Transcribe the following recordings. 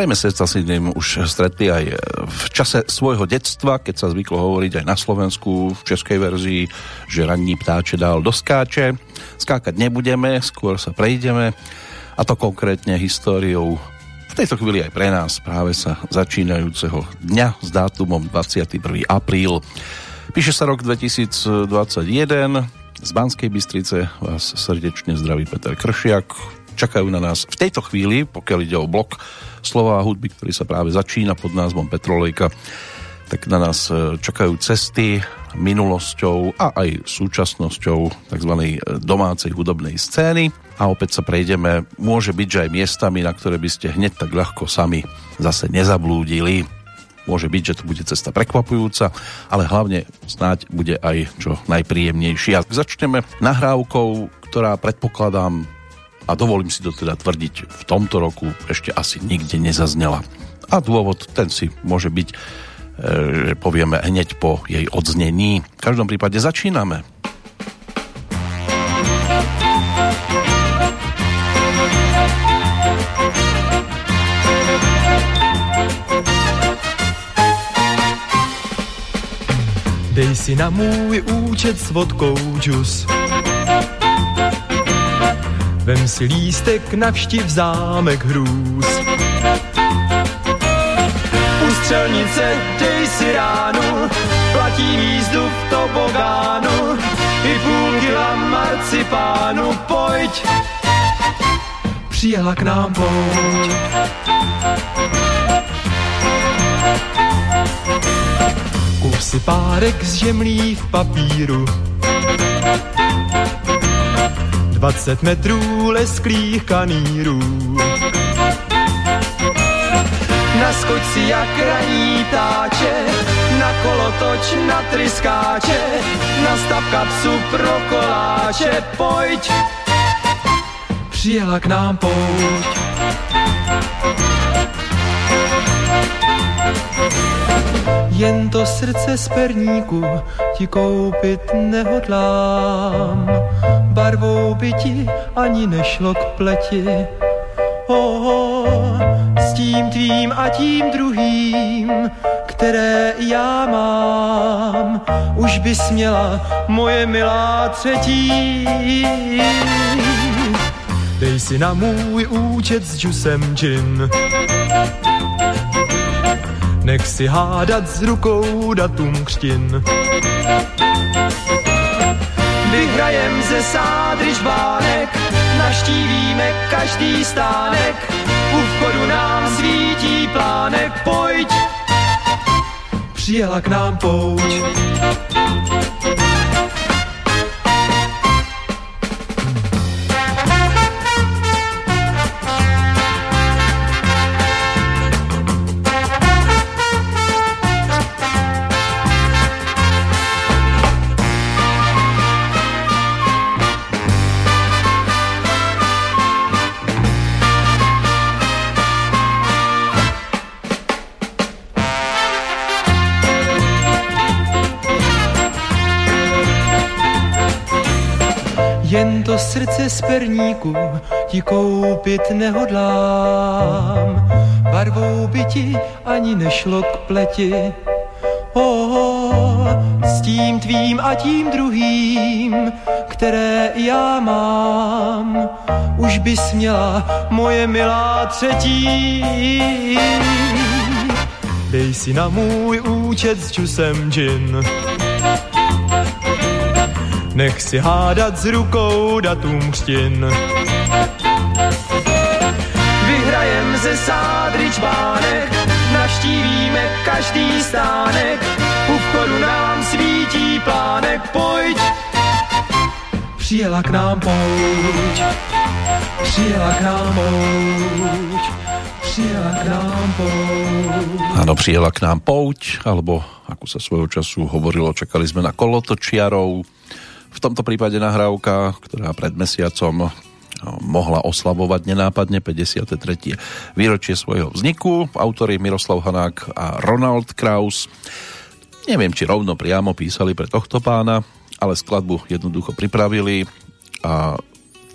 Zrejme sa s ním už stretli aj v čase svojho detstva, keď sa zvyklo hovoriť aj na Slovensku v českej verzii, že ranní ptáče dal do skáče. Skákať nebudeme, skôr sa prejdeme a to konkrétne históriou v tejto chvíli aj pre nás práve sa začínajúceho dňa s dátumom 21. apríl. Píše sa rok 2021, z Banskej Bystrice vás srdečne zdraví Peter Kršiak. Čakajú na nás v tejto chvíli, pokiaľ ide o blok slova a hudby, ktorý sa práve začína pod názvom Petrolejka, tak na nás e, čakajú cesty minulosťou a aj súčasnosťou tzv. E, domácej hudobnej scény. A opäť sa prejdeme, môže byť, že aj miestami, na ktoré by ste hneď tak ľahko sami zase nezablúdili. Môže byť, že to bude cesta prekvapujúca, ale hlavne snáď bude aj čo najpríjemnejšia. Začneme nahrávkou, ktorá predpokladám a dovolím si to teda tvrdiť, v tomto roku ešte asi nikde nezaznela. A dôvod ten si môže byť, e, že povieme hneď po jej odznení. V každom prípade začíname. Dej si na můj účet s vodkou džus Vem si lístek, navštiv zámek hrůz. U střelnice dej si ránu, platí jízdu v tobogánu, i půl kila marcipánu, pojď. Přijela k nám. Kup si párek z žemlí v papíru, 20 metrů lesklých kanírů. Naskoč si jak raní ptáče, na kolotoč, na tryskáče, nastav kapsu pro koláče, pojď. Přijela k nám pojď. Jen to srdce z perníku ti koupit nehodlám barvou by ti ani nešlo k pleti. Oh, s tím tvým a tím druhým, které já mám, už bys měla moje milá třetí. Dej si na můj účet s džusem gin. Nech si hádat s rukou datum křtin vyhrajem ze sádry žbánek, naštívíme každý stánek, u vchodu nám svítí plánek, pojď. Přijela k nám pouť. Perníku ti koupit nehodlám. Barvou by ti ani nešlo k pleti. Oh, s tím tvým a tím druhým, které já mám, už bys měla moje milá třetí. Dej si na můj účet s čusem gin nech si hádat s rukou datum křtin. Vyhrajem ze sádry čbánek, naštívíme každý stánek, u vchodu nám svítí plánek, pojď. Přijela k nám pouť, přijela k nám pouť, přijela k nám pouť. Áno, přijela k nám pouť, alebo ako sa svojho času hovorilo, čakali sme na kolotočiarov, v tomto prípade nahrávka, ktorá pred mesiacom no, mohla oslavovať nenápadne 53. výročie svojho vzniku. Autori Miroslav Hanák a Ronald Kraus. Neviem, či rovno priamo písali pre tohto pána, ale skladbu jednoducho pripravili a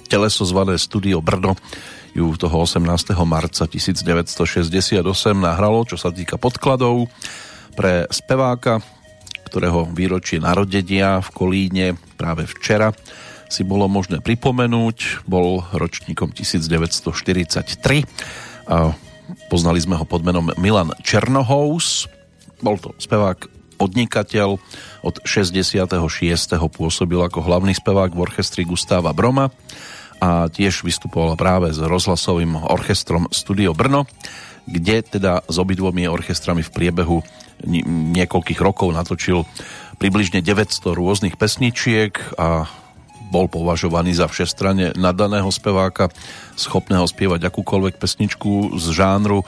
teleso zvané Studio Brno ju toho 18. marca 1968 nahralo, čo sa týka podkladov pre speváka, ktorého výročie narodenia v Kolíne práve včera si bolo možné pripomenúť. Bol ročníkom 1943 a poznali sme ho pod menom Milan Černohous. Bol to spevák podnikateľ. Od 66. pôsobil ako hlavný spevák v orchestri Gustáva Broma a tiež vystupoval práve s rozhlasovým orchestrom Studio Brno, kde teda s obidvomi orchestrami v priebehu niekoľkých rokov natočil približne 900 rôznych pesničiek a bol považovaný za všestranne nadaného speváka, schopného spievať akúkoľvek pesničku z žánru e,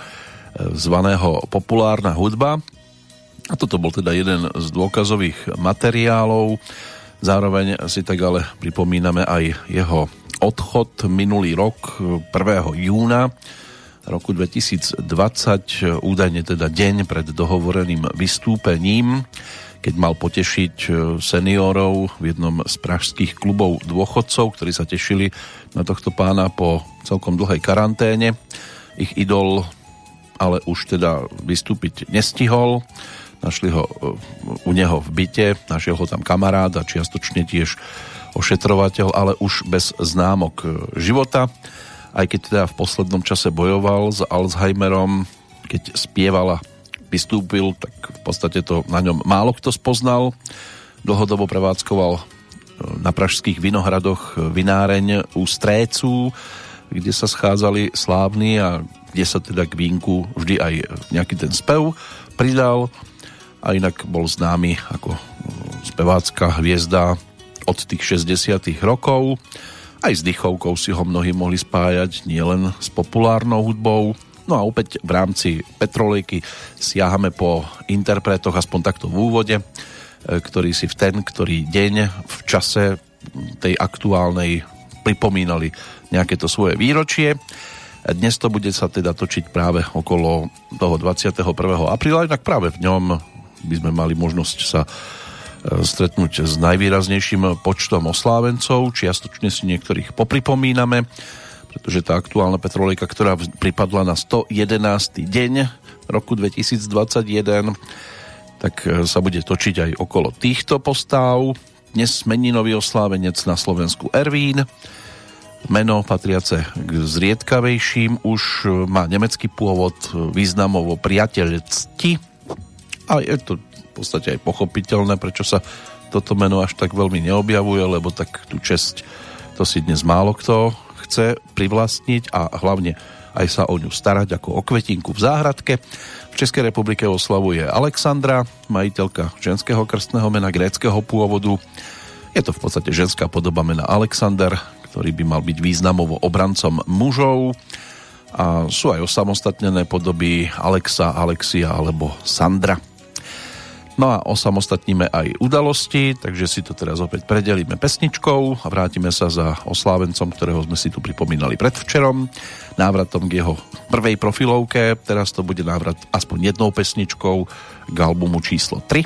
zvaného populárna hudba. A toto bol teda jeden z dôkazových materiálov. Zároveň si tak ale pripomíname aj jeho odchod minulý rok 1. júna roku 2020, údajne teda deň pred dohovoreným vystúpením, keď mal potešiť e, seniorov v jednom z pražských klubov dôchodcov, ktorí sa tešili na tohto pána po celkom dlhej karanténe. Ich idol ale už teda vystúpiť nestihol. Našli ho e, u neho v byte, našiel ho tam kamarád a čiastočne tiež ošetrovateľ, ale už bez známok e, života. Aj keď teda v poslednom čase bojoval s Alzheimerom, keď spievala, vystúpil, tak v podstate to na ňom málo kto spoznal. Dlhodobo prevádzkoval e, na pražských vinohradoch vináreň u Strécu, kde sa schádzali slávni a kde sa teda k vínku vždy aj nejaký ten spev pridal a inak bol známy ako spevácka hviezda od tých 60 rokov. Aj s dychovkou si ho mnohí mohli spájať, nielen s populárnou hudbou. No a opäť v rámci Petrolejky siahame po interpretoch, aspoň takto v úvode, e, ktorí si v ten, ktorý deň v čase tej aktuálnej pripomínali nejaké to svoje výročie. Dnes to bude sa teda točiť práve okolo toho 21. apríla, inak práve v ňom by sme mali možnosť sa stretnúť s najvýraznejším počtom oslávencov. Čiastočne si niektorých popripomíname, pretože tá aktuálna petrolejka, ktorá pripadla na 111. deň roku 2021, tak e, sa bude točiť aj okolo týchto postáv. Dnes nový oslávenec na Slovensku Ervín. Meno patriace k zriedkavejším už e, má nemecký pôvod e, významovo priateľ cti. A je to podstate aj pochopiteľné, prečo sa toto meno až tak veľmi neobjavuje, lebo tak tú česť to si dnes málo kto chce privlastniť a hlavne aj sa o ňu starať ako o kvetinku v záhradke. V Českej republike oslavuje Alexandra, majiteľka ženského krstného mena gréckého pôvodu. Je to v podstate ženská podoba mena Alexander, ktorý by mal byť významovo obrancom mužov. A sú aj osamostatnené podoby Alexa, Alexia alebo Sandra. No a osamostatníme aj udalosti, takže si to teraz opäť predelíme pesničkou a vrátime sa za oslávencom, ktorého sme si tu pripomínali predvčerom, návratom k jeho prvej profilovke, teraz to bude návrat aspoň jednou pesničkou k albumu číslo 3,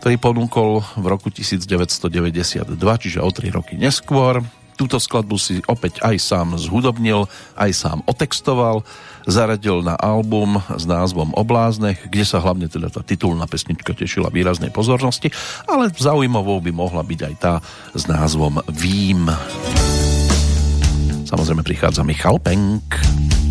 ktorý ponúkol v roku 1992, čiže o 3 roky neskôr. Túto skladbu si opäť aj sám zhudobnil, aj sám otextoval, zaradil na album s názvom Obláznech, kde sa hlavne teda tá titulná pesnička tešila výraznej pozornosti, ale zaujímavou by mohla byť aj tá s názvom Vím. Samozrejme prichádza Michal Penk.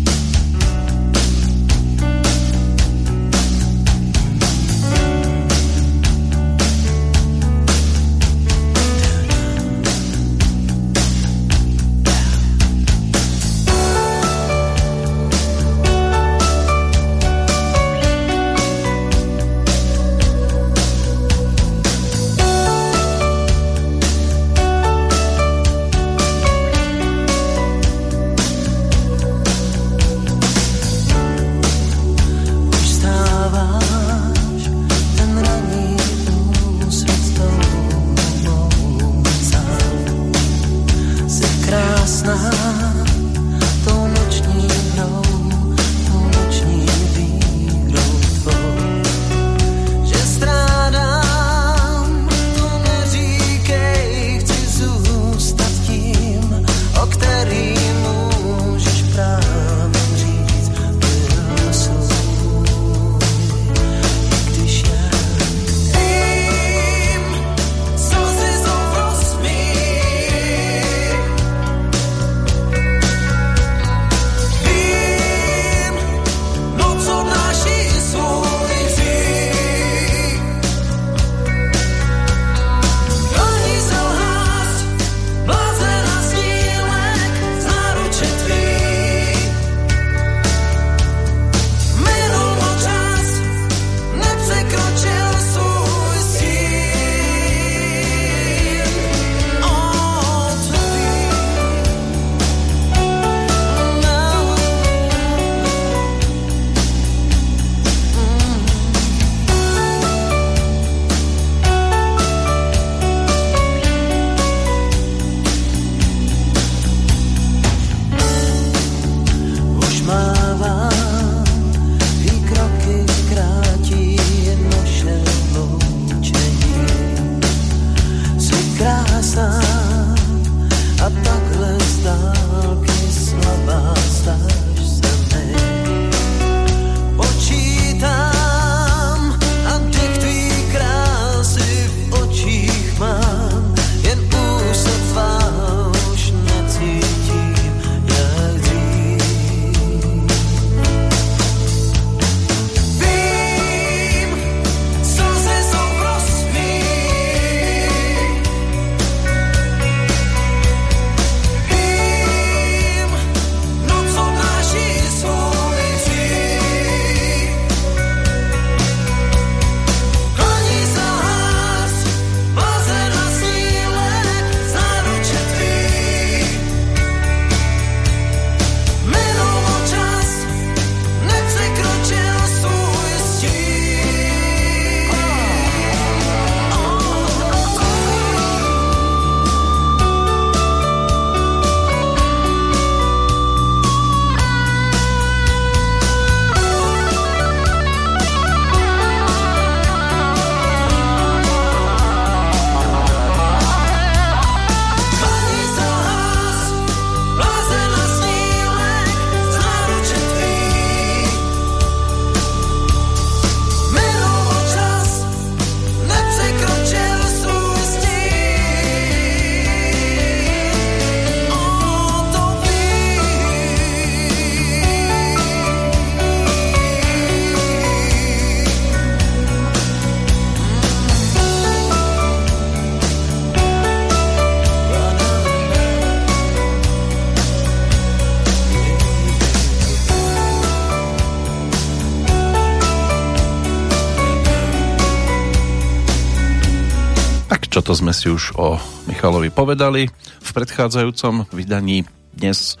Čo to sme si už o Michalovi povedali v predchádzajúcom vydaní dnes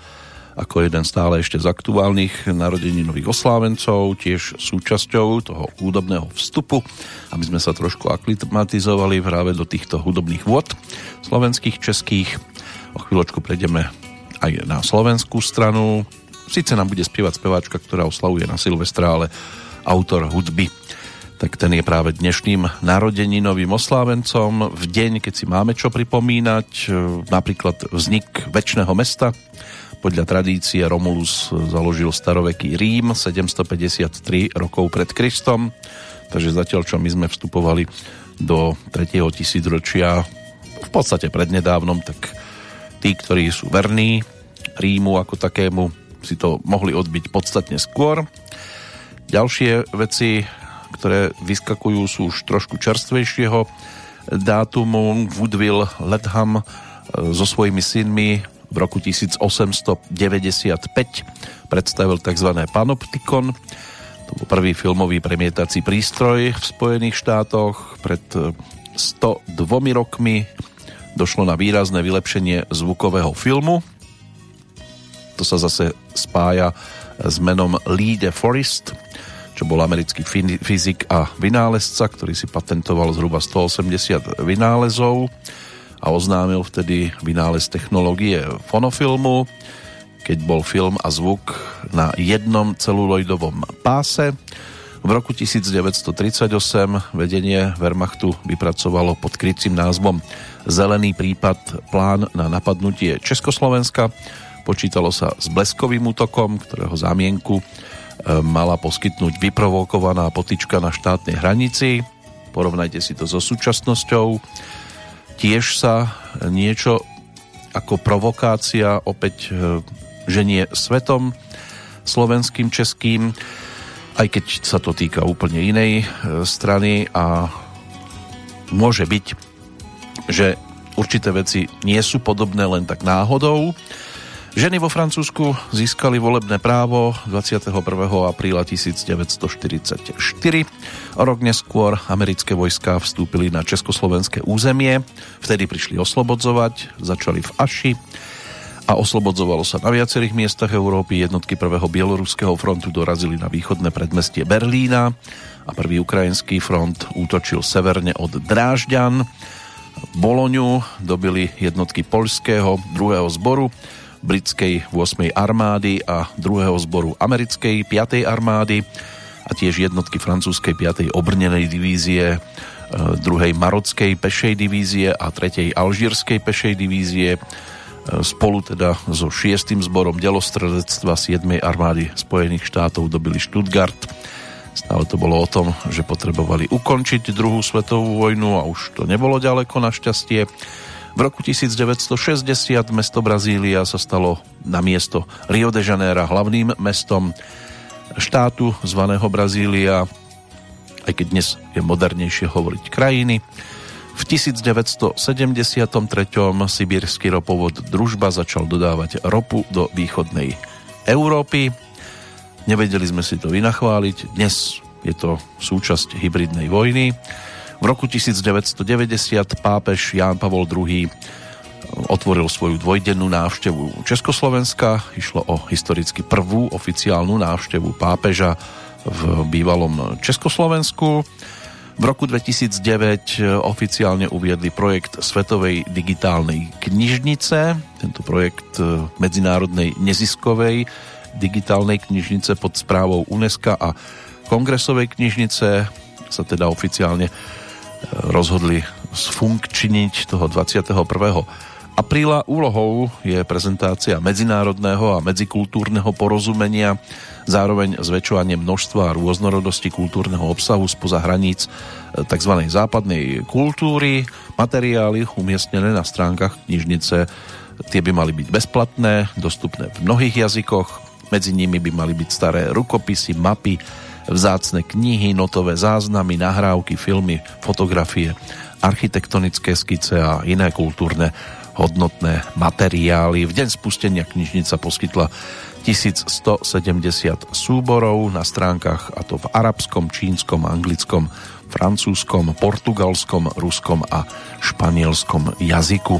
ako jeden stále ešte z aktuálnych narodeninových oslávencov, tiež súčasťou toho hudobného vstupu, aby sme sa trošku aklimatizovali práve do týchto hudobných vôd slovenských, českých. O chvíľočku prejdeme aj na slovenskú stranu. Sice nám bude spievať speváčka, ktorá oslavuje na Silvestra, ale autor hudby tak ten je práve dnešným narodeninovým oslávencom v deň, keď si máme čo pripomínať, napríklad vznik väčšného mesta, podľa tradície Romulus založil staroveký Rím 753 rokov pred Kristom, takže zatiaľ čo my sme vstupovali do 3. tisícročia v podstate prednedávnom, tak tí, ktorí sú verní Rímu ako takému, si to mohli odbiť podstatne skôr. Ďalšie veci, ktoré vyskakujú, sú už trošku čerstvejšieho dátumu. Woodville Letham so svojimi synmi v roku 1895 predstavil tzv. Panoptikon. To bol prvý filmový premietací prístroj v Spojených štátoch. Pred 102 eh, rokmi došlo na výrazné vylepšenie zvukového filmu. To sa zase spája s menom Lee de Forest, čo bol americký fyzik a vynálezca, ktorý si patentoval zhruba 180 vynálezov a oznámil vtedy vynález technológie fonofilmu, keď bol film a zvuk na jednom celuloidovom páse. V roku 1938 vedenie Wehrmachtu vypracovalo pod krycím názvom Zelený prípad plán na napadnutie Československa. Počítalo sa s bleskovým útokom, ktorého zámienku mala poskytnúť vyprovokovaná potička na štátnej hranici. Porovnajte si to so súčasnosťou tiež sa niečo ako provokácia opäť e, ženie svetom slovenským, českým, aj keď sa to týka úplne inej e, strany a môže byť, že určité veci nie sú podobné len tak náhodou, Ženy vo Francúzsku získali volebné právo 21. apríla 1944. O rok neskôr americké vojská vstúpili na československé územie, vtedy prišli oslobodzovať, začali v Aši a oslobodzovalo sa na viacerých miestach Európy. Jednotky prvého bieloruského frontu dorazili na východné predmestie Berlína a prvý ukrajinský front útočil severne od Drážďan. Boloňu dobili jednotky poľského druhého zboru britskej 8. armády a 2. zboru americkej 5. armády a tiež jednotky francúzskej 5. obrnenej divízie 2. E, marockej pešej divízie a 3. alžírskej pešej divízie e, spolu teda so 6. zborom delostredectva 7. armády Spojených štátov dobili Stuttgart. Stále to bolo o tom, že potrebovali ukončiť druhú svetovú vojnu a už to nebolo ďaleko našťastie. V roku 1960 mesto Brazília sa stalo na miesto Rio de Janeiro hlavným mestom štátu zvaného Brazília, aj keď dnes je modernejšie hovoriť krajiny. V 1973. sibírsky ropovod Družba začal dodávať ropu do východnej Európy. Nevedeli sme si to vynachváliť, dnes je to súčasť hybridnej vojny. V roku 1990 pápež Ján Pavol II otvoril svoju dvojdennú návštevu Československa. Išlo o historicky prvú oficiálnu návštevu pápeža v bývalom Československu. V roku 2009 oficiálne uviedli projekt Svetovej digitálnej knižnice. Tento projekt medzinárodnej neziskovej digitálnej knižnice pod správou UNESCO a Kongresovej knižnice sa teda oficiálne rozhodli sfunkčiniť toho 21. apríla. Úlohou je prezentácia medzinárodného a medzikultúrneho porozumenia, zároveň zväčšovanie množstva a rôznorodosti kultúrneho obsahu spoza hraníc e, tzv. západnej kultúry. Materiály umiestnené na stránkach knižnice tie by mali byť bezplatné, dostupné v mnohých jazykoch, medzi nimi by mali byť staré rukopisy, mapy, vzácne knihy, notové záznamy, nahrávky, filmy, fotografie, architektonické skice a iné kultúrne hodnotné materiály. V deň spustenia knižnica poskytla 1170 súborov na stránkach a to v arabskom, čínskom, anglickom, francúzskom, portugalskom, ruskom a španielskom jazyku.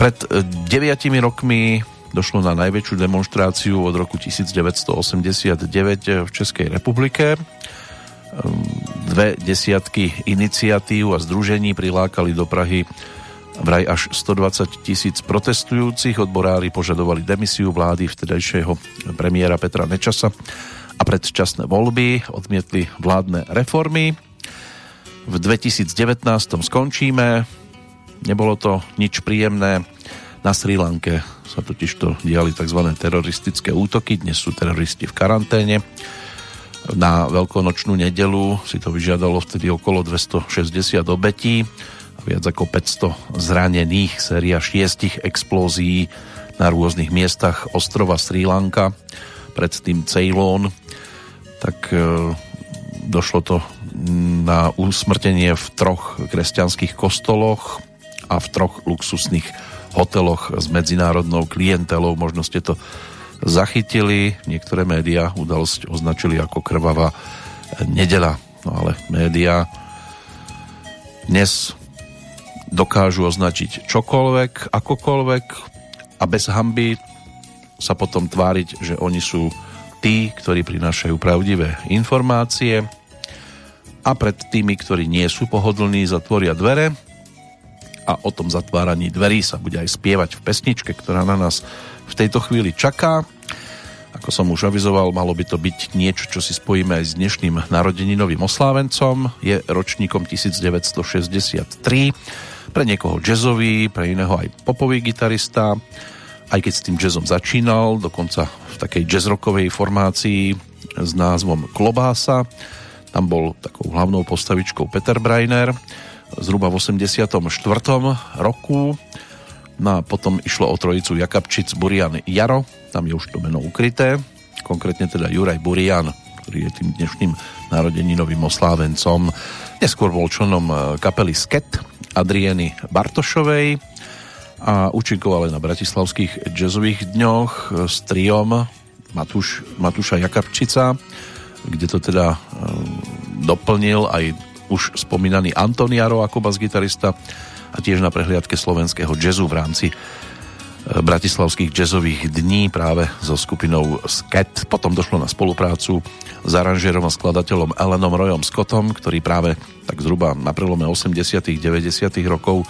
Pred 9 eh, rokmi došlo na najväčšiu demonstráciu od roku 1989 v Českej republike. Ehm, dve desiatky iniciatív a združení prilákali do Prahy Vraj až 120 tisíc protestujúcich odborári požadovali demisiu vlády vtedajšieho premiéra Petra Nečasa a predčasné voľby odmietli vládne reformy. V 2019 skončíme. Nebolo to nič príjemné. Na Sri Lanke sa totiž to diali tzv. teroristické útoky. Dnes sú teroristi v karanténe. Na veľkonočnú nedelu si to vyžiadalo vtedy okolo 260 obetí viac ako 500 zranených, séria šiestich explózií na rôznych miestach ostrova Sri Lanka, predtým Ceylon, tak e, došlo to na usmrtenie v troch kresťanských kostoloch a v troch luxusných hoteloch s medzinárodnou klientelou. Možno ste to zachytili. Niektoré médiá udalosť označili ako krvavá nedela. No ale médiá dnes dokážu označiť čokoľvek, akokoľvek a bez hamby sa potom tváriť, že oni sú tí, ktorí prinášajú pravdivé informácie a pred tými, ktorí nie sú pohodlní, zatvoria dvere a o tom zatváraní dverí sa bude aj spievať v pesničke, ktorá na nás v tejto chvíli čaká. Ako som už avizoval, malo by to byť niečo, čo si spojíme aj s dnešným narodeninovým oslávencom. Je ročníkom 1963 pre niekoho jazzový, pre iného aj popový gitarista, aj keď s tým jazzom začínal, dokonca v takej jazzrockovej formácii s názvom Klobása. Tam bol takou hlavnou postavičkou Peter Breiner zhruba v 84. roku. No a potom išlo o trojicu Jakabčic, Burian, Jaro, tam je už to meno ukryté, konkrétne teda Juraj Burian, ktorý je tým dnešným narodeninovým oslávencom. Neskôr bol členom eh, kapely Sket, Adrieny Bartošovej a účinkoval aj na bratislavských jazzových dňoch s triom Matúš, Matúša Jakabčica, kde to teda e, doplnil aj už spomínaný Antoniaro ako bas-gitarista a tiež na prehliadke slovenského jazzu v rámci e, bratislavských jazzových dní práve so skupinou Sket. Potom došlo na spoluprácu s aranžérom a skladateľom Elenom Royom Scottom, ktorý práve tak zhruba na prelome 80 90 rokov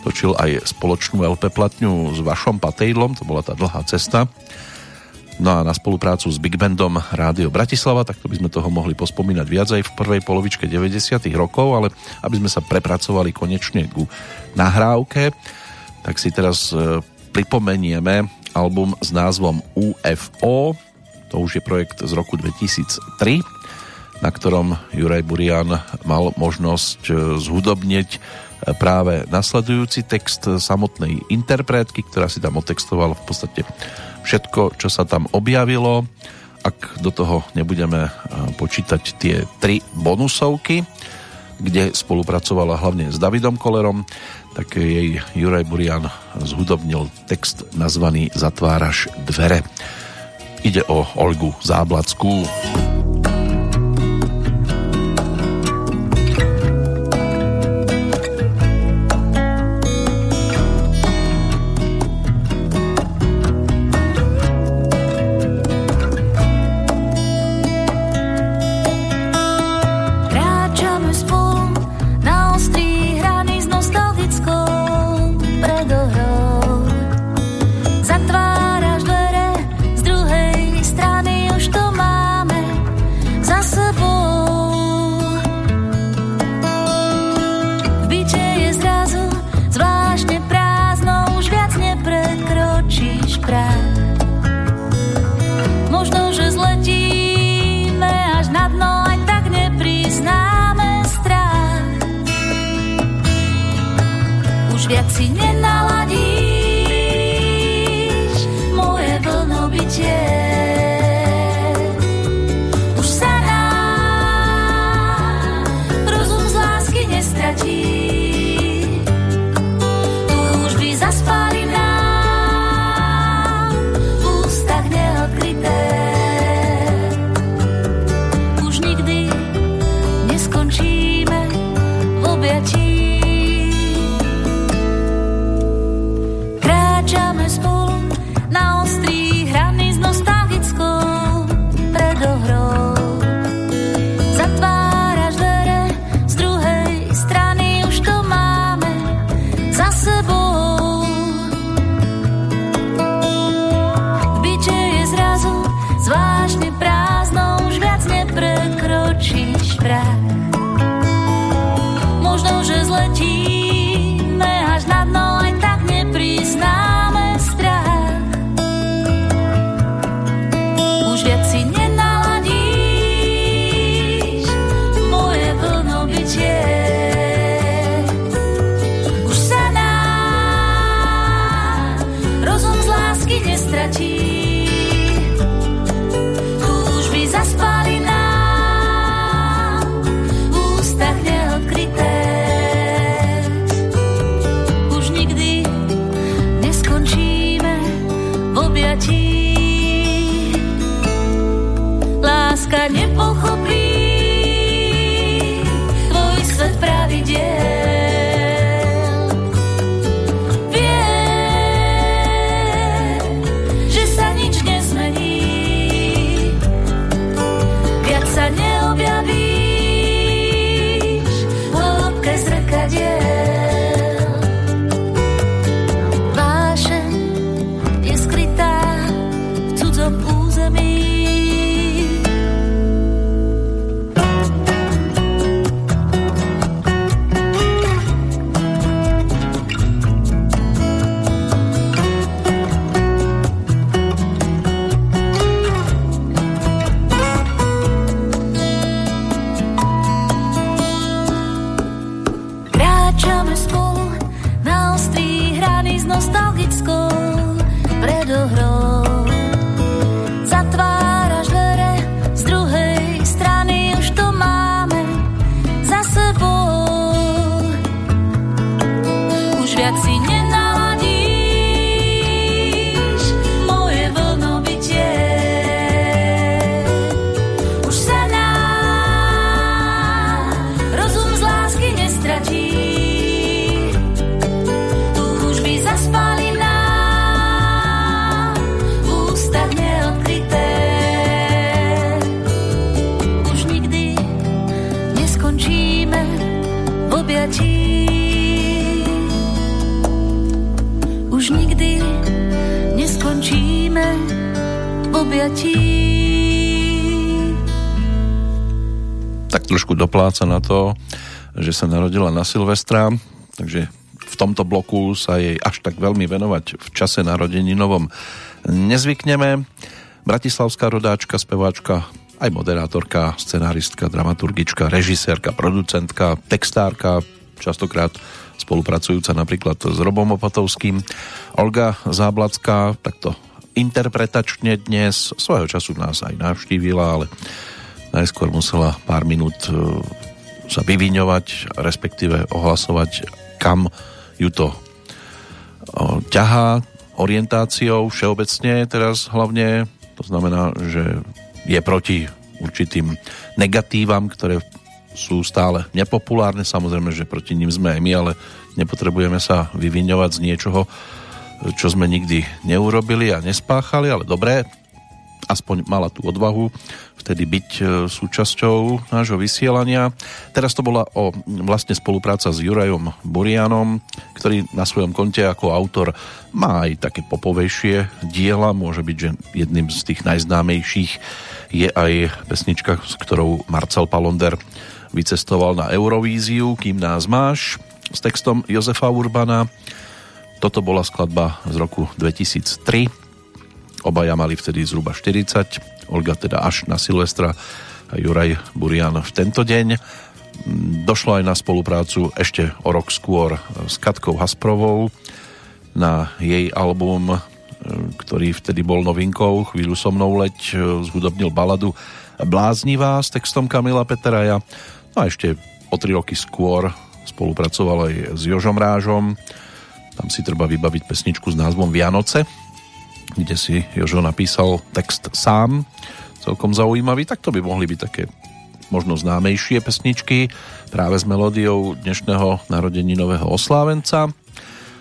točil aj spoločnú LP platňu s Vašom Patejdlom, to bola tá dlhá cesta. No a na spoluprácu s Big Bandom Rádio Bratislava, tak to by sme toho mohli pospomínať viac aj v prvej polovičke 90 rokov, ale aby sme sa prepracovali konečne ku nahrávke, tak si teraz e, pripomenieme album s názvom UFO, to už je projekt z roku 2003, na ktorom Juraj Burian mal možnosť e, zhudobniť e, práve nasledujúci text samotnej interpretky, ktorá si tam otextovala v podstate všetko, čo sa tam objavilo. Ak do toho nebudeme e, počítať tie tri bonusovky, kde spolupracovala hlavne s Davidom Kolerom, tak jej Juraj Burian zhudobnil text nazvaný Zatváraš dvere. Ide o Olgu Záblackú. enseñé. Trošku dopláca na to, že sa narodila na Silvestra, takže v tomto bloku sa jej až tak veľmi venovať v čase narodení novom nezvykneme. Bratislavská rodáčka, speváčka, aj moderátorka, scenáristka, dramaturgička, režisérka, producentka, textárka, častokrát spolupracujúca napríklad s Robom Opatovským. Olga Záblacká takto interpretačne dnes svojho času nás aj navštívila, ale najskôr musela pár minút e, sa vyviňovať, respektíve ohlasovať, kam ju to o, ťahá orientáciou všeobecne teraz hlavne. To znamená, že je proti určitým negatívam, ktoré sú stále nepopulárne. Samozrejme, že proti ním sme aj my, ale nepotrebujeme sa vyviňovať z niečoho, čo sme nikdy neurobili a nespáchali, ale dobré, aspoň mala tú odvahu vtedy byť e, súčasťou nášho vysielania. Teraz to bola o vlastne spolupráca s Jurajom Burianom, ktorý na svojom konte ako autor má aj také popovejšie diela. Môže byť, že jedným z tých najznámejších je aj pesnička, s ktorou Marcel Palonder vycestoval na Eurovíziu, Kým nás máš, s textom Jozefa Urbana. Toto bola skladba z roku 2003. Obaja mali vtedy zhruba 40 Olga teda až na Silvestra a Juraj Burian v tento deň. Došlo aj na spoluprácu ešte o rok skôr s Katkou Hasprovou na jej album, ktorý vtedy bol novinkou Chvíľu so mnou leď, zhudobnil baladu Bláznivá s textom Kamila Peteraja. No a ešte o tri roky skôr spolupracoval aj s Jožom Rážom. Tam si treba vybaviť pesničku s názvom Vianoce, kde si Jožo napísal text sám, celkom zaujímavý, tak to by mohli byť také možno známejšie pesničky práve s melódiou dnešného narodeninového oslávenca.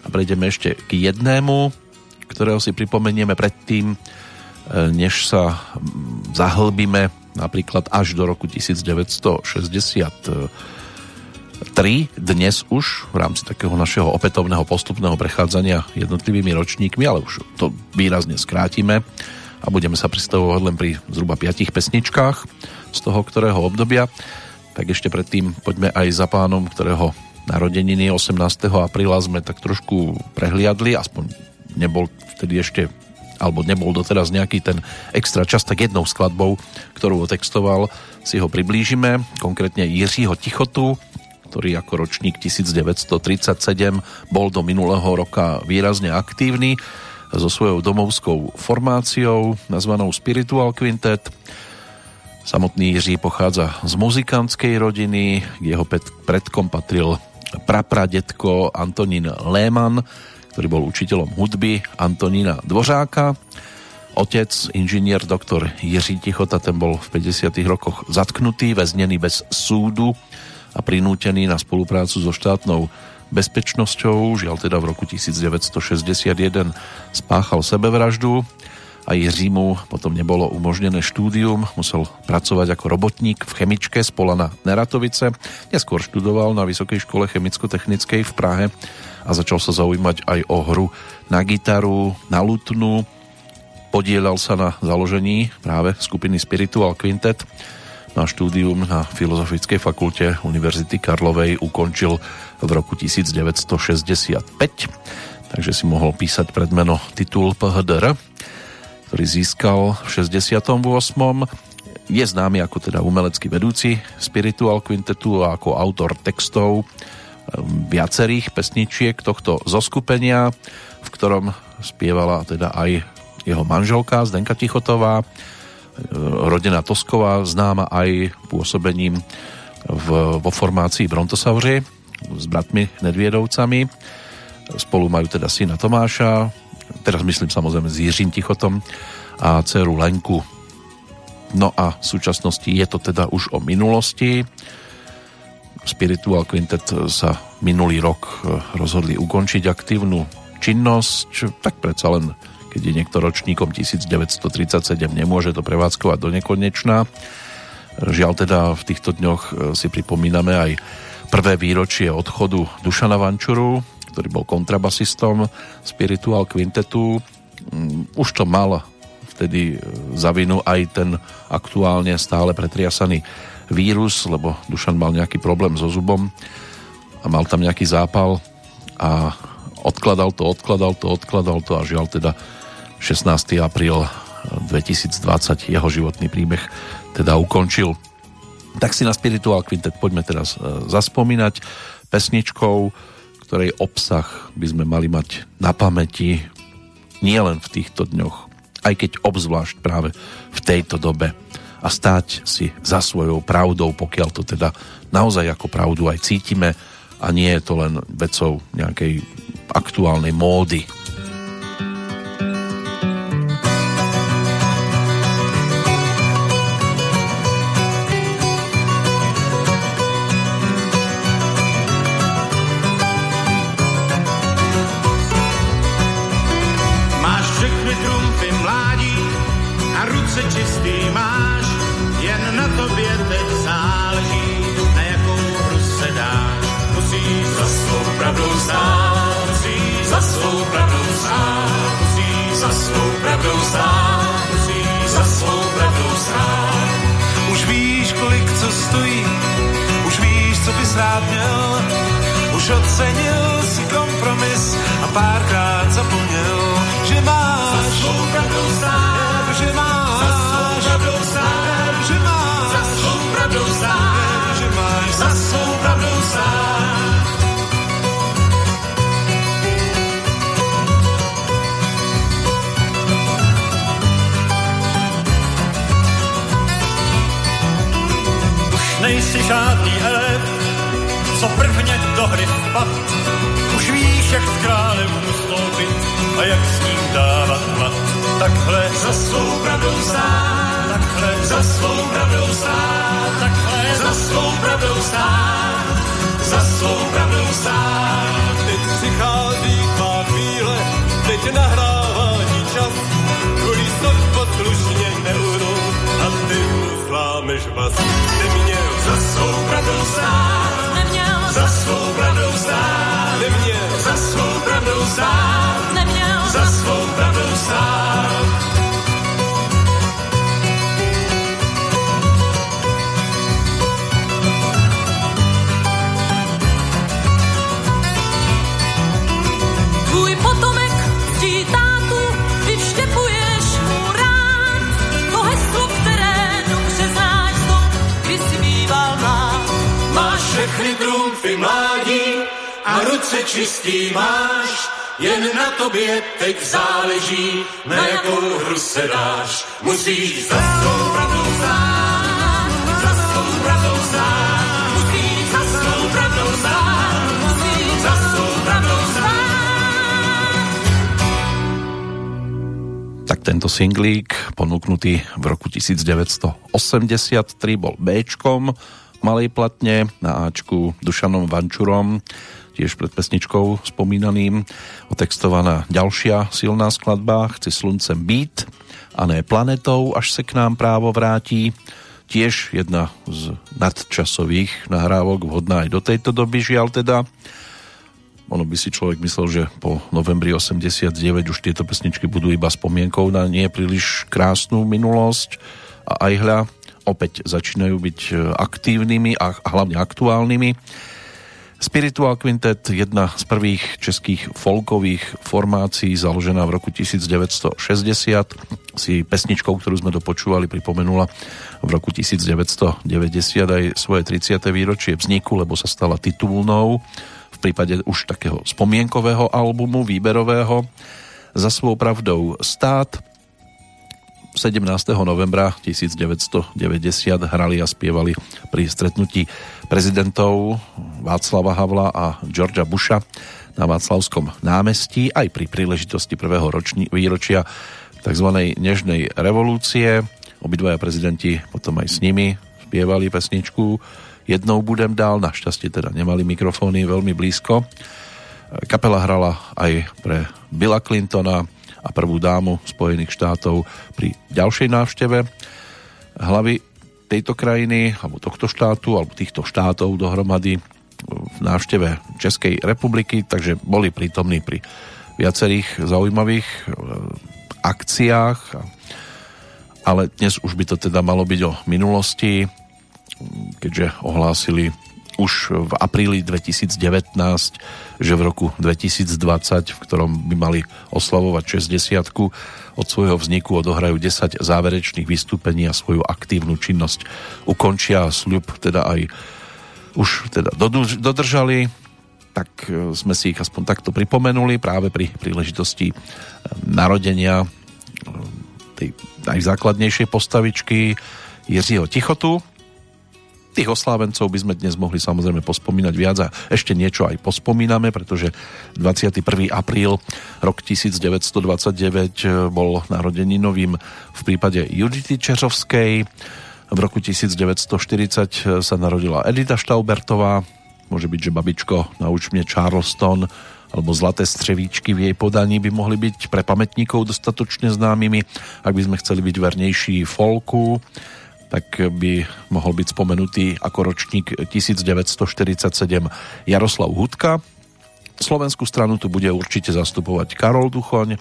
A prejdeme ešte k jednému, ktorého si pripomenieme predtým, než sa zahlbíme napríklad až do roku 1963, dnes už v rámci takého našeho opätovného postupného prechádzania jednotlivými ročníkmi, ale už to výrazne skrátime a budeme sa pristavovať len pri zhruba 5 pesničkách z toho ktorého obdobia. tak ešte predtým poďme aj za pánom, ktorého narodeniny 18. apríla sme tak trošku prehliadli, aspoň nebol vtedy ešte alebo nebol doteraz nejaký ten extra čas, tak jednou skladbou, ktorú otextoval, si ho priblížime, konkrétne Jiřího Tichotu, ktorý ako ročník 1937 bol do minulého roka výrazne aktívny so svojou domovskou formáciou nazvanou Spiritual Quintet. Samotný Jiří pochádza z muzikantskej rodiny, jeho predkom patril prapradetko Antonín Léman, ktorý bol učiteľom hudby Antonína Dvořáka. Otec, inžinier doktor Jiří Tichota, ten bol v 50. rokoch zatknutý, väznený bez súdu a prinútený na spoluprácu so štátnou bezpečnosťou. Žiaľ teda v roku 1961 spáchal sebevraždu a Jiřímu potom nebolo umožnené štúdium, musel pracovať ako robotník v chemičke z Polana Neratovice. Neskôr študoval na Vysokej škole chemicko-technickej v Prahe a začal sa zaujímať aj o hru na gitaru, na lutnu. Podielal sa na založení práve skupiny Spiritual Quintet. Na štúdium na Filozofickej fakulte Univerzity Karlovej ukončil v roku 1965, takže si mohol písať predmeno titul PHDR, ktorý získal v 68. Je známy ako teda umelecký vedúci Spiritual Quintetu a ako autor textov ehm, viacerých pesničiek tohto zoskupenia, v ktorom spievala teda aj jeho manželka Zdenka Tichotová, rodina Tosková, známa aj pôsobením v, vo formácii Brontosauři, s bratmi Nedviedovcami. Spolu majú teda syna Tomáša, teraz myslím samozrejme s Jiřím Tichotom a dceru Lenku. No a v súčasnosti je to teda už o minulosti. Spiritual Quintet sa minulý rok rozhodli ukončiť aktívnu činnosť, tak predsa len keď je niekto ročníkom 1937, nemôže to prevádzkovať do nekonečná. Žiaľ teda v týchto dňoch si pripomíname aj prvé výročie odchodu Dušana Vančuru, ktorý bol kontrabasistom Spiritual Quintetu. Mm, už to mal vtedy e, za vinu aj ten aktuálne stále pretriasaný vírus, lebo Dušan mal nejaký problém so zubom a mal tam nejaký zápal a odkladal to, odkladal to, odkladal to a žiaľ teda 16. apríl 2020 jeho životný príbeh teda ukončil. Tak si na Spiritual Quintet poďme teraz e, zaspomínať pesničkou, ktorej obsah by sme mali mať na pamäti nielen v týchto dňoch, aj keď obzvlášť práve v tejto dobe a stáť si za svojou pravdou, pokiaľ to teda naozaj ako pravdu aj cítime a nie je to len vecou nejakej aktuálnej módy. ocenil si kompromis a pár do hry vpad. Už víš, jak s králem ustoupit a jak s ním dávat hlad. Takhle za svou pravdou stát, takhle za svou pravdou stát, takhle za svou pravdou stát, za svou pravdou stát. Teď přichází tvá chvíle, teď nahrávání čas, kvůli snad poslušně neudou a ty už zlámeš vás. Neměl za svou pravdou stát, za svou pravdou stát. Neměl. Za svou pravdou stát. Neměl. Za svou pravdou stát. A ruce čistý máš, jen na tobě teď záleží, na jakou hru se dáš. Musíš za svou pravdou stát, za svou pravdou stát, musíš za svou pravdou stát, musíš za svou pravdou stát. Tak tento singlík, ponúknutý v roku 1983, bol Bčkom malej platne na Ačku Dušanom Vančurom tiež pred pesničkou spomínaným, otextovaná ďalšia silná skladba Chci sluncem být a ne planetou, až se k nám právo vrátí. Tiež jedna z nadčasových nahrávok vhodná aj do tejto doby, žiaľ teda. Ono by si človek myslel, že po novembri 89 už tieto pesničky budú iba spomienkou na nie príliš krásnu minulosť a aj hľa opäť začínajú byť aktívnymi a hlavne aktuálnymi Spiritual Quintet, jedna z prvých českých folkových formácií, založená v roku 1960, si pesničkou, ktorú sme dopočúvali, pripomenula v roku 1990 aj svoje 30. výročie vzniku, lebo sa stala titulnou v prípade už takého spomienkového albumu, výberového. Za svou pravdou stát 17. novembra 1990 hrali a spievali pri stretnutí prezidentov Václava Havla a Georgia Busha na Václavskom námestí aj pri príležitosti prvého roční, výročia tzv. nežnej revolúcie. Obidvaja prezidenti potom aj s nimi spievali pesničku Jednou budem dál, našťastie teda nemali mikrofóny veľmi blízko. Kapela hrala aj pre Billa Clintona, a prvú dámu Spojených štátov pri ďalšej návšteve hlavy tejto krajiny, alebo tohto štátu, alebo týchto štátov dohromady v návšteve Českej republiky, takže boli prítomní pri viacerých zaujímavých e, akciách, ale dnes už by to teda malo byť o minulosti, keďže ohlásili už v apríli 2019, že v roku 2020, v ktorom by mali oslavovať 60 od svojho vzniku odohrajú 10 záverečných vystúpení a svoju aktívnu činnosť ukončia. Sľub teda aj už teda dodržali, tak e, sme si ich aspoň takto pripomenuli práve pri príležitosti e, narodenia e, tej najzákladnejšej postavičky Jiřího Tichotu, Tých oslávencov by sme dnes mohli samozrejme pospomínať viac a ešte niečo aj pospomíname, pretože 21. apríl rok 1929 bol narodeninovým v prípade Judity Čeřovskej. V roku 1940 sa narodila Edita Štaubertová, môže byť, že babičko nauč mne Charleston alebo Zlaté střevíčky v jej podaní by mohli byť pre pamätníkov dostatočne známymi, ak by sme chceli byť vernejší folku tak by mohol byť spomenutý ako ročník 1947 Jaroslav Hudka. Slovenskú stranu tu bude určite zastupovať Karol Duchoň.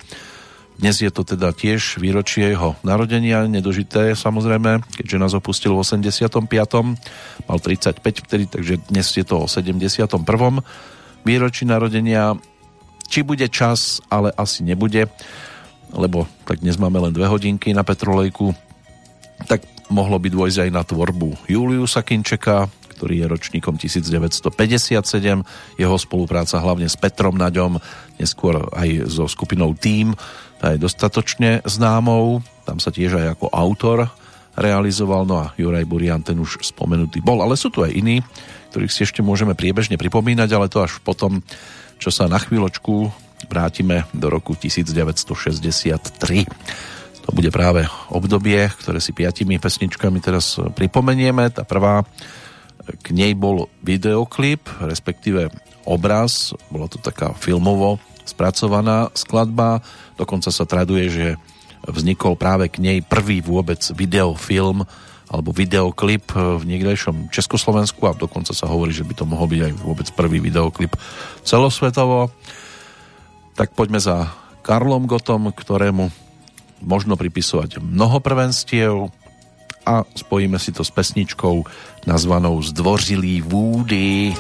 Dnes je to teda tiež výročie jeho narodenia, nedožité samozrejme, keďže nás opustil v 85. Mal 35 vtedy, takže dnes je to o 71. výročí narodenia. Či bude čas, ale asi nebude, lebo tak dnes máme len dve hodinky na Petrolejku, tak mohlo by dôjsť aj na tvorbu Juliusa Kinčeka, ktorý je ročníkom 1957. Jeho spolupráca hlavne s Petrom Naďom, neskôr aj so skupinou Team, tá je dostatočne známou. Tam sa tiež aj ako autor realizoval, no a Juraj Burian ten už spomenutý bol. Ale sú tu aj iní, ktorých si ešte môžeme priebežne pripomínať, ale to až potom, čo sa na chvíľočku vrátime do roku 1963 to bude práve obdobie, ktoré si piatimi pesničkami teraz pripomenieme. Tá prvá, k nej bol videoklip, respektíve obraz, bola to taká filmovo spracovaná skladba, dokonca sa traduje, že vznikol práve k nej prvý vôbec videofilm alebo videoklip v niekdejšom Československu a dokonca sa hovorí, že by to mohol byť aj vôbec prvý videoklip celosvetovo. Tak poďme za Karlom Gotom, ktorému možno pripisovať mnoho prvenstiev a spojíme si to s pesničkou nazvanou Zdvořilý vúdy.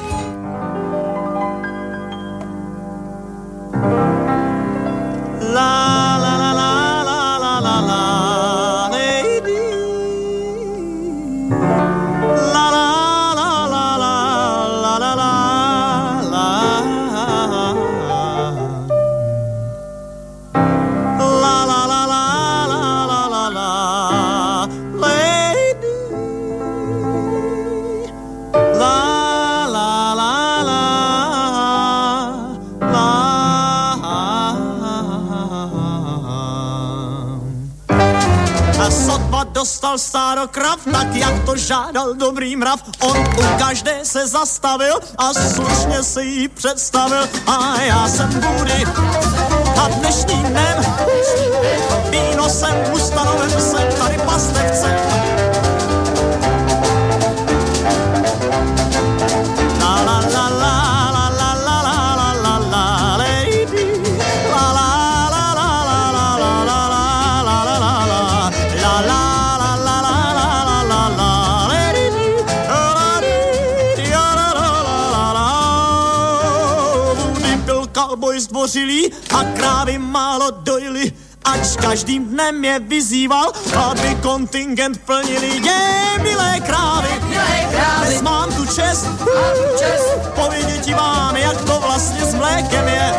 La pasal stáro krav, tak jak to žádal dobrý mrav. On u každé se zastavil a slušně se jí představil. A já jsem Budy a dnešním dnem víno jsem ustanovil, jsem tady pastevcem. Zdvořilí a krávy málo dojili, ač každým dnem je vyzýval, aby kontingent plnili. Je, milé krávy, milé krávy, dnes mám tu čest, čest povědět vám, jak to vlastně s mlékem je.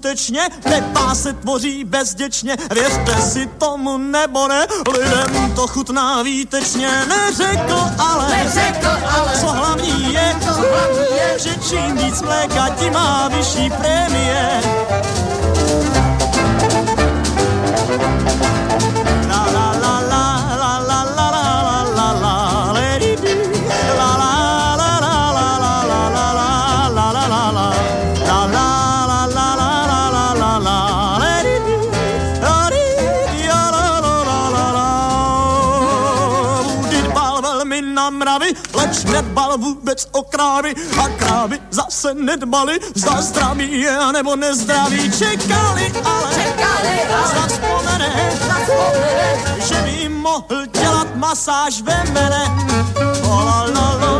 Skutečně nepá se tvoří bezděčně, věřte si tomu nebo ne, lidem to chutná výtečně, neřekl ale, neřekl ale, co hlavní je, co hlavní je, že čím víc mléka, tím má vyšší prémie. Leč nedbal vůbec o krávy a krávy zase nedbali, zda zdraví je a nebo nezdraví. Čekali, ale, Čekali, ale zda vzpomene, že by mohl dělat masáž ve mene. La, la, la,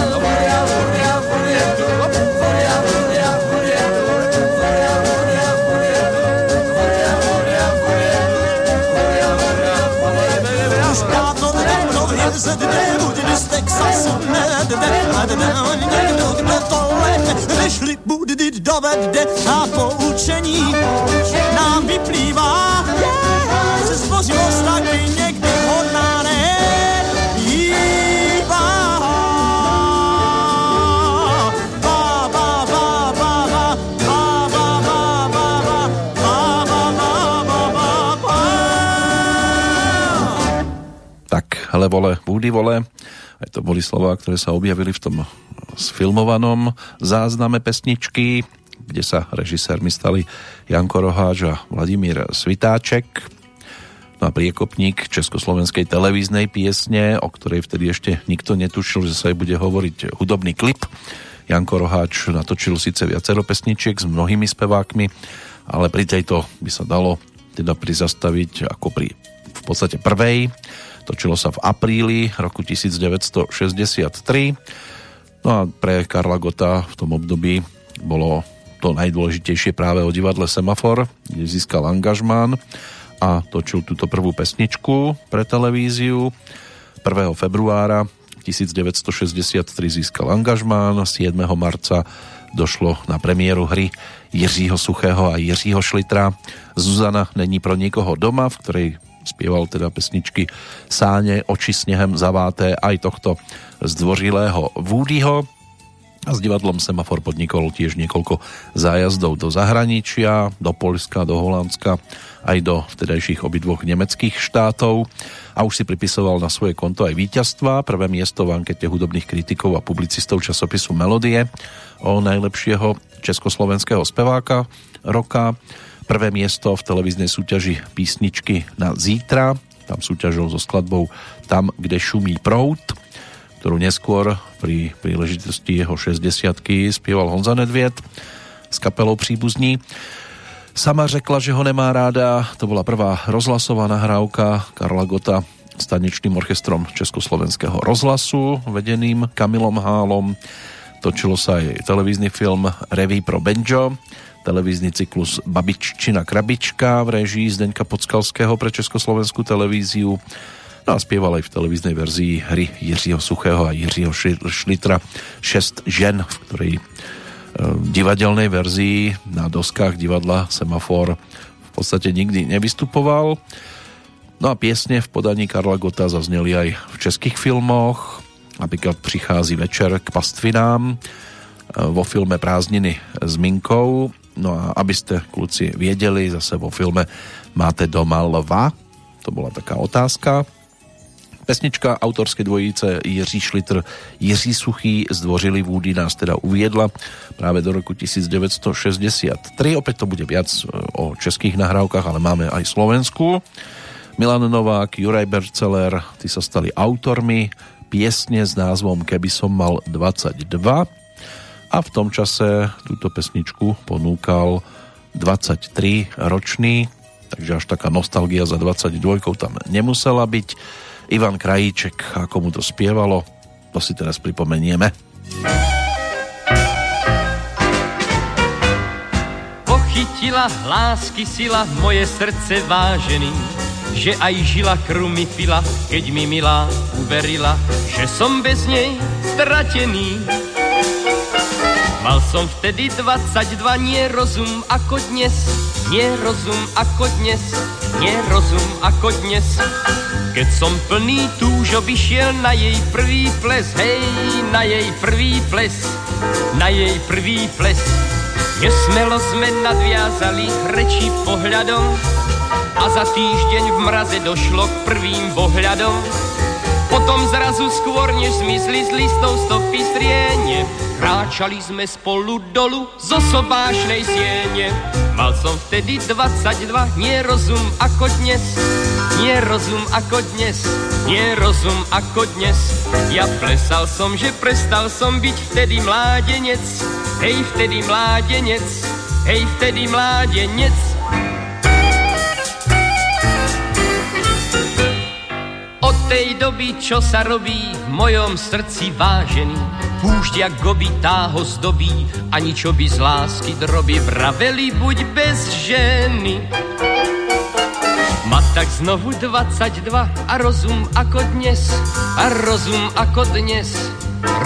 Nešli budy do vedde a poučení nám vyplývá, že stvořivost taky hele vole, búdy vole. Aj to boli slova, ktoré sa objavili v tom sfilmovanom zázname pesničky, kde sa režisérmi stali Janko Roháč a Vladimír Svitáček. No a priekopník československej televíznej piesne, o ktorej vtedy ešte nikto netušil, že sa aj bude hovoriť hudobný klip. Janko Roháč natočil síce viacero pesničiek s mnohými spevákmi, ale pri tejto by sa dalo teda prizastaviť ako pri v podstate prvej Točilo sa v apríli roku 1963. No a pre Karla Gota v tom období bolo to najdôležitejšie práve o divadle Semafor, kde získal angažmán a točil túto prvú pesničku pre televíziu. 1. februára 1963 získal angažmán, 7. marca došlo na premiéru hry Jiřího Suchého a Jiřího Šlitra. Zuzana není pro nikoho doma, v ktorej spieval teda pesničky Sáne, oči snehem zaváté aj tohto zdvořilého Woodyho. A s divadlom Semafor podnikol tiež niekoľko zájazdov do zahraničia, do Polska, do Holandska, aj do vtedajších obidvoch nemeckých štátov. A už si pripisoval na svoje konto aj víťazstva. Prvé miesto v ankete hudobných kritikov a publicistov časopisu Melodie o najlepšieho československého speváka roka prvé miesto v televíznej súťaži písničky na Zítra, tam súťažil so skladbou Tam, kde šumí prout, ktorú neskôr pri príležitosti jeho 60 spieval Honza Nedviet s kapelou Příbuzní. Sama řekla, že ho nemá ráda. To bola prvá rozhlasová nahrávka Karla Gota s tanečným orchestrom Československého rozhlasu, vedeným Kamilom Hálom. Točilo sa aj televízny film Reví pro Benjo, televízny cyklus Babiččina krabička v režii Zdeňka Podskalského pre Československú televíziu. No a spieval aj v televíznej verzii hry Jiřího Suchého a Jiřího Šlitra Šest žen, v ktorej divadelnej verzii na doskách divadla Semafor v podstate nikdy nevystupoval. No a piesne v podaní Karla Gota zazneli aj v českých filmoch. Napríklad prichází večer k pastvinám e, vo filme Prázdniny s Minkou. No a aby ste kluci viedeli, zase vo filme Máte doma lva? To bola taká otázka. Pesnička autorské dvojice Jiří Šlitr, Jiří Suchý zdvořili vúdy nás teda uviedla práve do roku 1963. Opäť to bude viac e, o českých nahrávkach, ale máme aj Slovensku. Milan Novák, Juraj Berceler, tí sa stali autormi piesne s názvom Keby som mal 22 a v tom čase túto pesničku ponúkal 23 ročný, takže až taká nostalgia za 22 tam nemusela byť Ivan Krajíček, ako mu to spievalo, to si teraz pripomenieme. Pochytila lásky sila moje srdce vážený, že aj žila krumy fila, keď mi milá uverila, že som bez nej stratený. Mal som vtedy 22, nie rozum ako dnes, nie rozum ako dnes, nie rozum ako dnes. Keď som plný túžoby šiel na jej prvý ples, hej, na jej prvý ples, na jej prvý ples. Nesmelo sme nadviazali reči pohľadom a za týždeň v mraze došlo k prvým pohľadom. Potom zrazu skôr, než zmizli z listov stopy striene, kráčali sme spolu dolu zo sobášnej siene. Mal som vtedy 22, nie rozum ako dnes, nie rozum ako dnes, nie rozum ako dnes. Ja plesal som, že prestal som byť vtedy mládenec, hej vtedy mládenec, hej vtedy mládenec. Tej doby, čo sa robí v mojom srdci vážený, Púšť jak goby tá ho zdobí, ani čo by z lásky droby vraveli, buď bez ženy. Má tak znovu 22 a rozum ako dnes, a rozum ako dnes,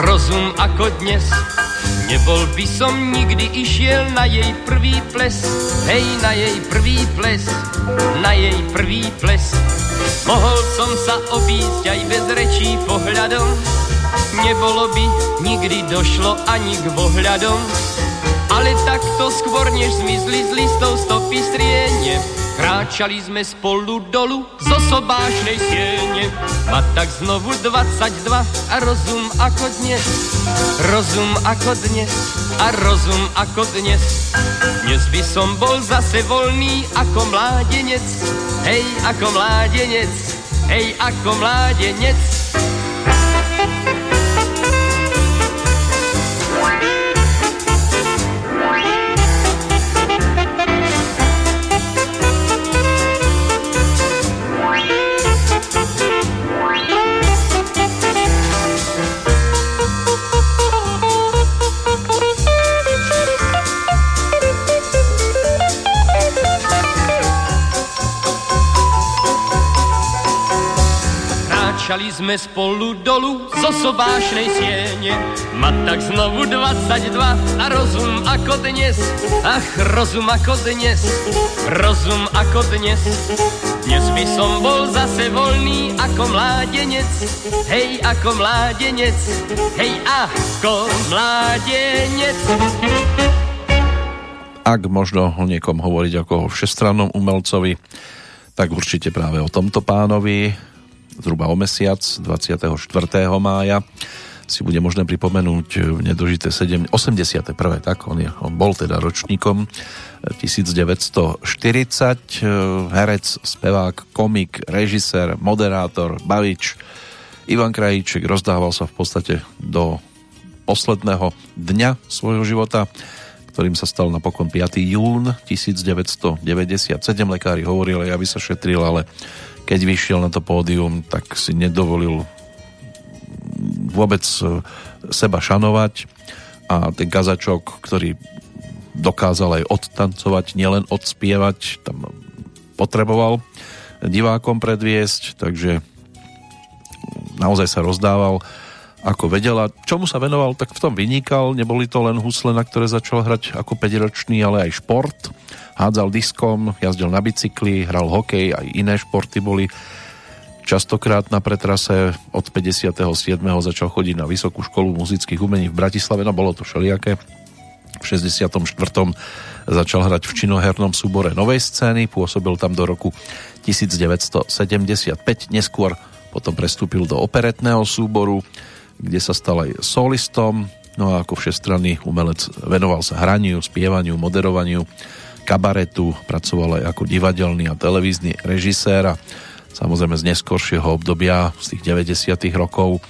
rozum ako dnes. Nebol by som nikdy išiel na jej prvý ples, hej, na jej prvý ples, na jej prvý ples. Mohol som sa obísť aj bez rečí pohľadom, nebolo by nikdy došlo ani k vohľadom. Ale takto skôr, než zmizli z listov stopy striene, kráčali sme spolu dolu zo sobášnej siene. Ma tak znovu 22 a rozum ako dnes, rozum ako dnes a rozum ako dnes. Dnes by som bol zase voľný ako mládenec, hej, ako mládenec, hej, ako mládenec. Kráčali sme spolu dolu zo sobášnej siene. Ma tak znovu 22 a rozum ako dnes. Ach, rozum ako dnes, rozum ako dnes. Dnes by som bol zase voľný ako mládenec. Hej, ako mládenec, hej, ako mládenec. Ak možno o niekom hovoriť ako o všestrannom umelcovi, tak určite práve o tomto pánovi, zhruba o mesiac, 24. mája si bude možné pripomenúť nedožité 7, 81. tak, on, je, on bol teda ročníkom 1940, herec, spevák, komik, režisér, moderátor, bavič, Ivan Krajíček rozdával sa v podstate do posledného dňa svojho života, ktorým sa stal napokon 5. jún 1997. Lekári hovorili, aby sa šetril, ale keď vyšiel na to pódium, tak si nedovolil vôbec e, seba šanovať. A ten kazačok, ktorý dokázal aj odtancovať, nielen odspievať, tam potreboval divákom predviesť, takže naozaj sa rozdával ako vedela. Čomu sa venoval, tak v tom vynikal. Neboli to len husle, na ktoré začal hrať ako 5-ročný, ale aj šport. Hádzal diskom, jazdil na bicykli, hral hokej, aj iné športy boli. Častokrát na pretrase od 57. začal chodiť na Vysokú školu muzických umení v Bratislave, no bolo to všelijaké. V 64. začal hrať v činohernom súbore Novej scény, pôsobil tam do roku 1975, neskôr potom prestúpil do operetného súboru, kde sa stal aj solistom, no a ako všestranný umelec venoval sa hraniu, spievaniu, moderovaniu, kabaretu, pracoval aj ako divadelný a televízny režisér a samozrejme z neskoršieho obdobia, z tých 90. rokov,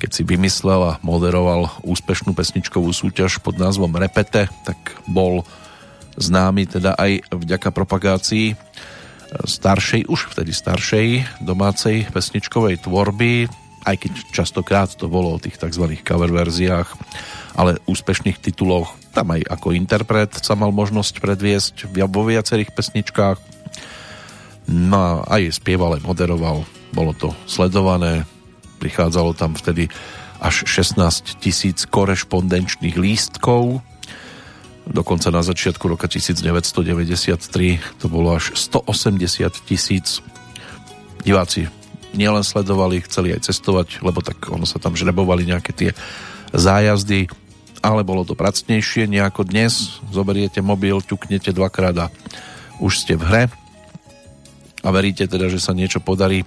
keď si vymyslel a moderoval úspešnú pesničkovú súťaž pod názvom Repete, tak bol známy teda aj vďaka propagácii staršej, už vtedy staršej domácej pesničkovej tvorby, aj keď častokrát to bolo o tých tzv. cover verziách, ale úspešných tituloch tam aj ako interpret sa mal možnosť predviesť vo viacerých pesničkách No a aj spieval, aj moderoval, bolo to sledované, prichádzalo tam vtedy až 16 tisíc korešpondenčných lístkov, dokonca na začiatku roka 1993 to bolo až 180 tisíc. Diváci nielen sledovali, chceli aj cestovať, lebo tak ono sa tam žrebovali nejaké tie zájazdy, ale bolo to pracnejšie, nejako dnes. Zoberiete mobil, ťuknete dvakrát a už ste v hre. A veríte teda, že sa niečo podarí,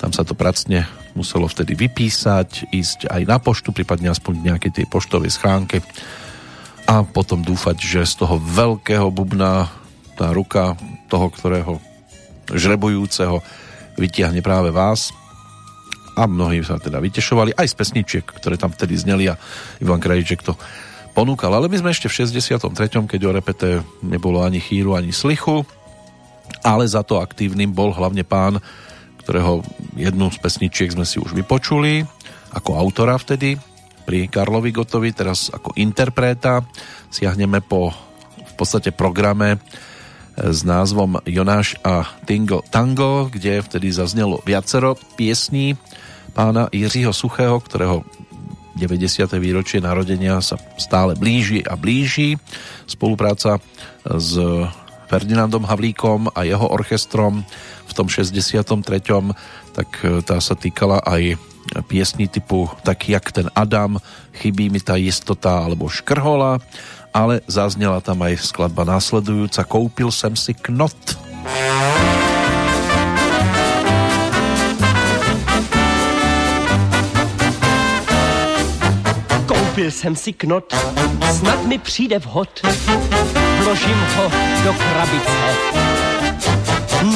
tam sa to pracne muselo vtedy vypísať, ísť aj na poštu, prípadne aspoň nejakej tej schránke a potom dúfať, že z toho veľkého bubna tá ruka toho, ktorého žrebujúceho vytiahne práve vás a mnohí sa teda vytešovali aj z pesničiek, ktoré tam vtedy zneli a Ivan Krajíček to ponúkal. Ale my sme ešte v 63., keď o repete nebolo ani chýru, ani slichu ale za to aktívnym bol hlavne pán, ktorého jednu z pesničiek sme si už vypočuli, ako autora vtedy pri Karlovi Gotovi, teraz ako interpreta. Siahneme po v podstate programe s názvom Jonáš a Tingo Tango, kde vtedy zaznelo viacero piesní pána Jiřího Suchého, ktorého 90. výročie narodenia sa stále blíži a blíži. Spolupráca s Ferdinandom Havlíkom a jeho orchestrom v tom 63. tak e, tá sa týkala aj piesní typu tak jak ten Adam, chybí mi tá istota alebo škrhola, ale zaznela tam aj skladba následujúca Koupil sem si knot. Koupil jsem si knot, snad mi přijde vhod vložím ho do krabice.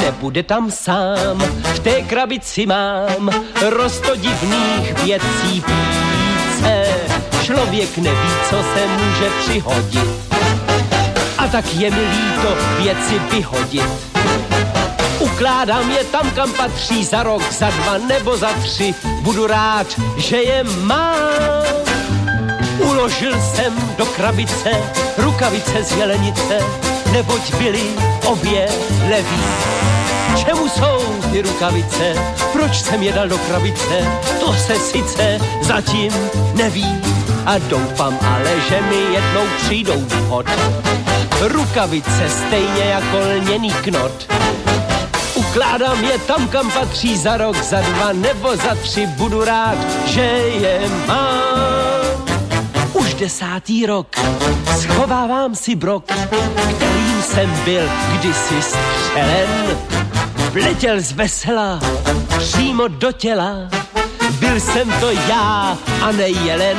Nebude tam sám, v té krabici mám rosto divných věcí více. Člověk neví, co se může přihodit. A tak je mi líto věci vyhodit. Ukládám je tam, kam patří za rok, za dva nebo za tři. Budu rád, že je mám Uložil jsem do krabice rukavice z jelenice, neboť byly obě levý. Čemu jsou ty rukavice? Proč jsem je dal do krabice? To se sice zatím neví. A doufám ale, že mi jednou přijdou vhod. Rukavice stejně jako lněný knot. Ukládám je tam, kam patří za rok, za dva nebo za tři. Budu rád, že je mám desátý rok schovávám si brok, kterým jsem byl kdysi střelen. Vletěl z vesela přímo do těla, byl jsem to já a ne jelen.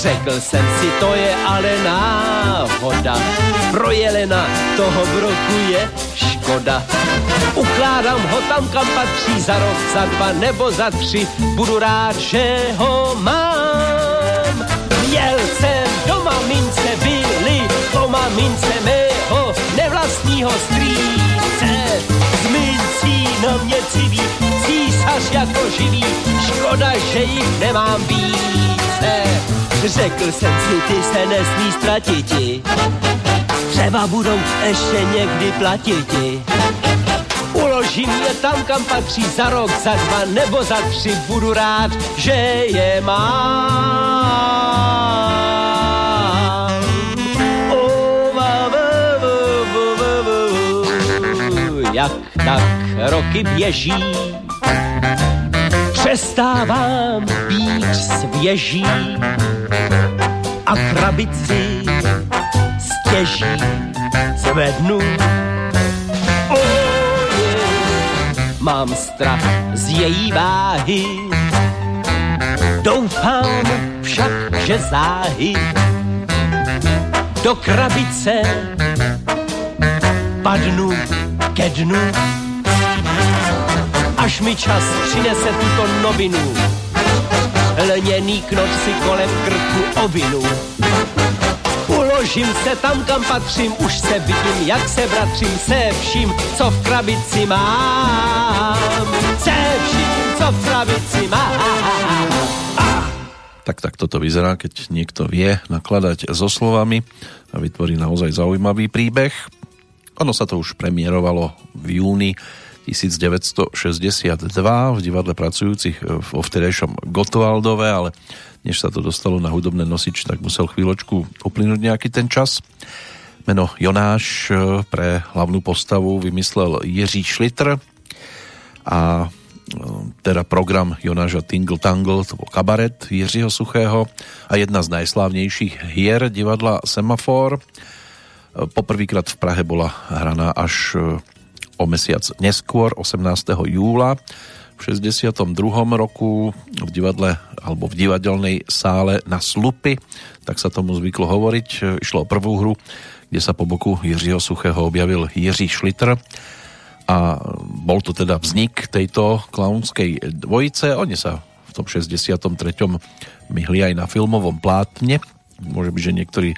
Řekl jsem si, to je ale náhoda, pro jelena toho broku je škoda. Ukládám ho tam, kam patří za rok, za dva nebo za tři, budu rád, že ho mám. Jel jsem do mamince, byli mamince mého nevlastního strýce. Z mincí na mě civí, císař jako živý, škoda, že jich nemám více. Řekl jsem si, ty se nesmí ztratiti, třeba budou ještě někdy platiti. Uložím je tam, kam patří za rok, za dva nebo za tři, budu rád, že je mám. O, va, va, va, va, va, va. Jak tak roky běží, přestávám být svěží a krabici stěží zvednu. Oh, yeah. Mám strach z její váhy, doufám však, že záhy do krabice padnu ke dnu až mi čas přinese tuto novinu. Lněný knoč si kolem krku ovinu. Uložím se tam, kam patřím, už se vidím, jak se bratřím se vším, co v krabici mám. Se vším, co v krabici mám. Tak tak toto vyzerá, keď niekto vie nakladať so slovami a vytvorí naozaj zaujímavý príbeh. Ono sa to už premiérovalo v júni 1962 v divadle pracujúcich vo vtedejšom Gotwaldove, ale než sa to dostalo na hudobné nosič, tak musel chvíľočku uplynúť nejaký ten čas. Meno Jonáš e, pre hlavnú postavu vymyslel Jiří Šlitr a e, teda program Jonáša Tingle Tangle, to bol kabaret Jiřího Suchého a jedna z najslávnejších hier divadla Semafor. E, poprvýkrát v Prahe bola hraná až o mesiac neskôr, 18. júla v 62. roku v divadle alebo v divadelnej sále na Slupy, tak sa tomu zvyklo hovoriť. Išlo o prvú hru, kde sa po boku Jiřího Suchého objavil Jiří Šlitr a bol to teda vznik tejto klaunskej dvojice. Oni sa v tom 63. myhli aj na filmovom plátne. Môže byť, že niektorí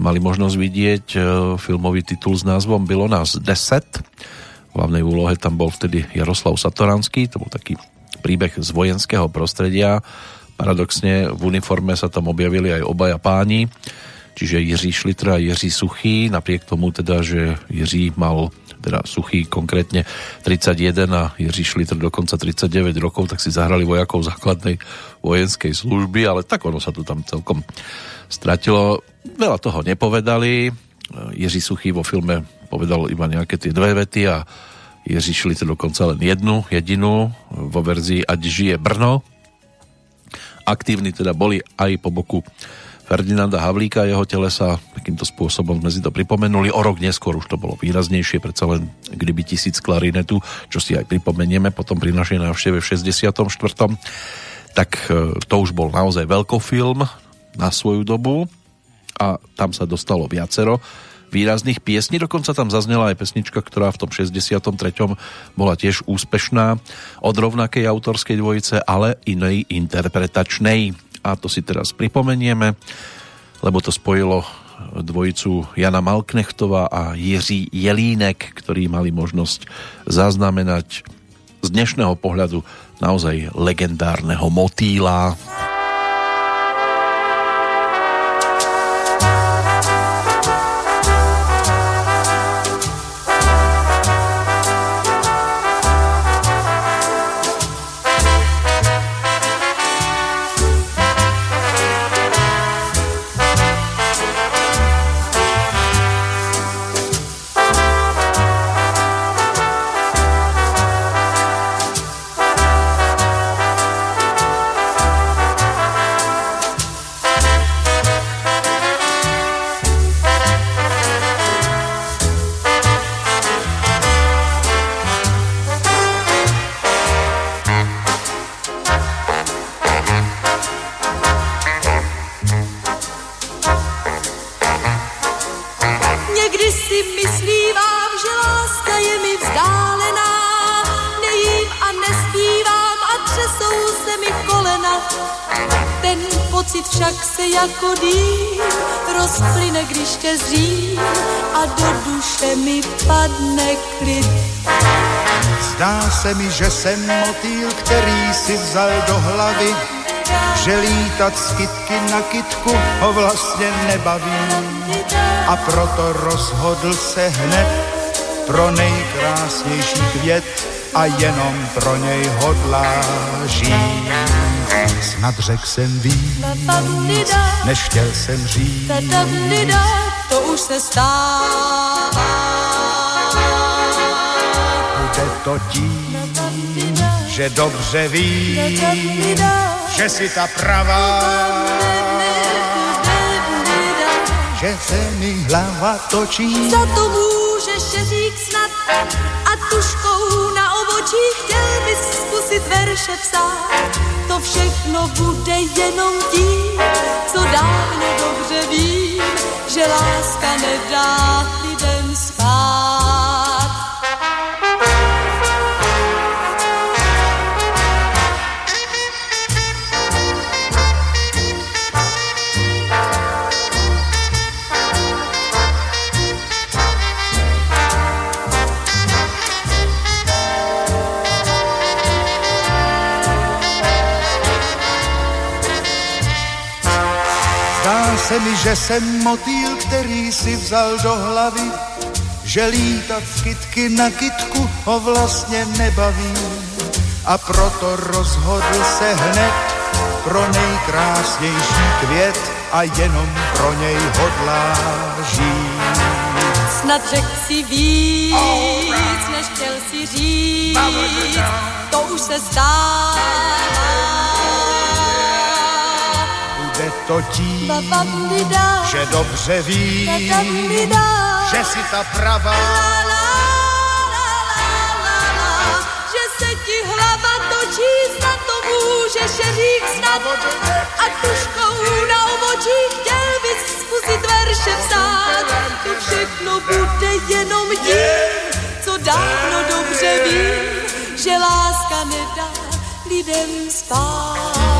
mali možnosť vidieť e, filmový titul s názvom Bylo nás 10 hlavnej úlohe tam bol vtedy Jaroslav Satoranský, to bol taký príbeh z vojenského prostredia. Paradoxne v uniforme sa tam objavili aj obaja páni, čiže Jiří Šlitr a Jiří Suchý, napriek tomu teda, že Jiří mal teda Suchý konkrétne 31 a Jiří Šlitr dokonca 39 rokov, tak si zahrali vojakov základnej vojenskej služby, ale tak ono sa tu tam celkom stratilo. Veľa toho nepovedali. Jiří Suchý vo filme povedal iba nejaké tie dve vety a Jiří Šlitr dokonca len jednu, jedinú vo verzii Ať žije Brno. Aktívni teda boli aj po boku Ferdinanda Havlíka, jeho telesa, takýmto spôsobom sme si to pripomenuli. O rok neskôr už to bolo výraznejšie, predsa len kdyby tisíc klarinetu, čo si aj pripomenieme potom pri našej návšteve v 64. Tak e, to už bol naozaj veľkofilm na svoju dobu a tam sa dostalo viacero výrazných piesní. Dokonca tam zaznela aj pesnička, ktorá v tom 63. bola tiež úspešná od rovnakej autorskej dvojice, ale inej interpretačnej. A to si teraz pripomenieme, lebo to spojilo dvojicu Jana Malknechtová a Jiří Jelínek, ktorí mali možnosť zaznamenať z dnešného pohľadu naozaj legendárneho motýla. Se mi, že jsem motýl, který si vzal do hlavy, že lítat z kytky na kytku ho vlastně nebaví. A proto rozhodl se hned pro nejkrásnější květ a jenom pro něj hodlá žít. Snad řek jsem víc, než chtěl jsem říct. To už se stává. Bude to tím, že dobře ví, že si ta pravá, že se mi hlava točí. Za to můžeš řík snad a tuškou na obočí chtěl bys zkusit verše psát. To všechno bude jenom tím, co dávno dobře vím, že láska nedá se mi, že jsem motýl, který si vzal do hlavy, že lítat z kytky na kytku ho vlastně nebaví. A proto rozhodl se hned pro nejkrásnější květ a jenom pro něj hodlá žít. Snad řek si víc, než chtěl si říct, to už se stává. Bude to Bababdida, že dobře ví, že si ta pravá že se ti hlava točí, snad to můžeš říct snad. A tuškou na obočí chtěl bys zkusit verše psát. To všechno bude jenom tím, co dávno dobře vím, že láska nedá lidem spát.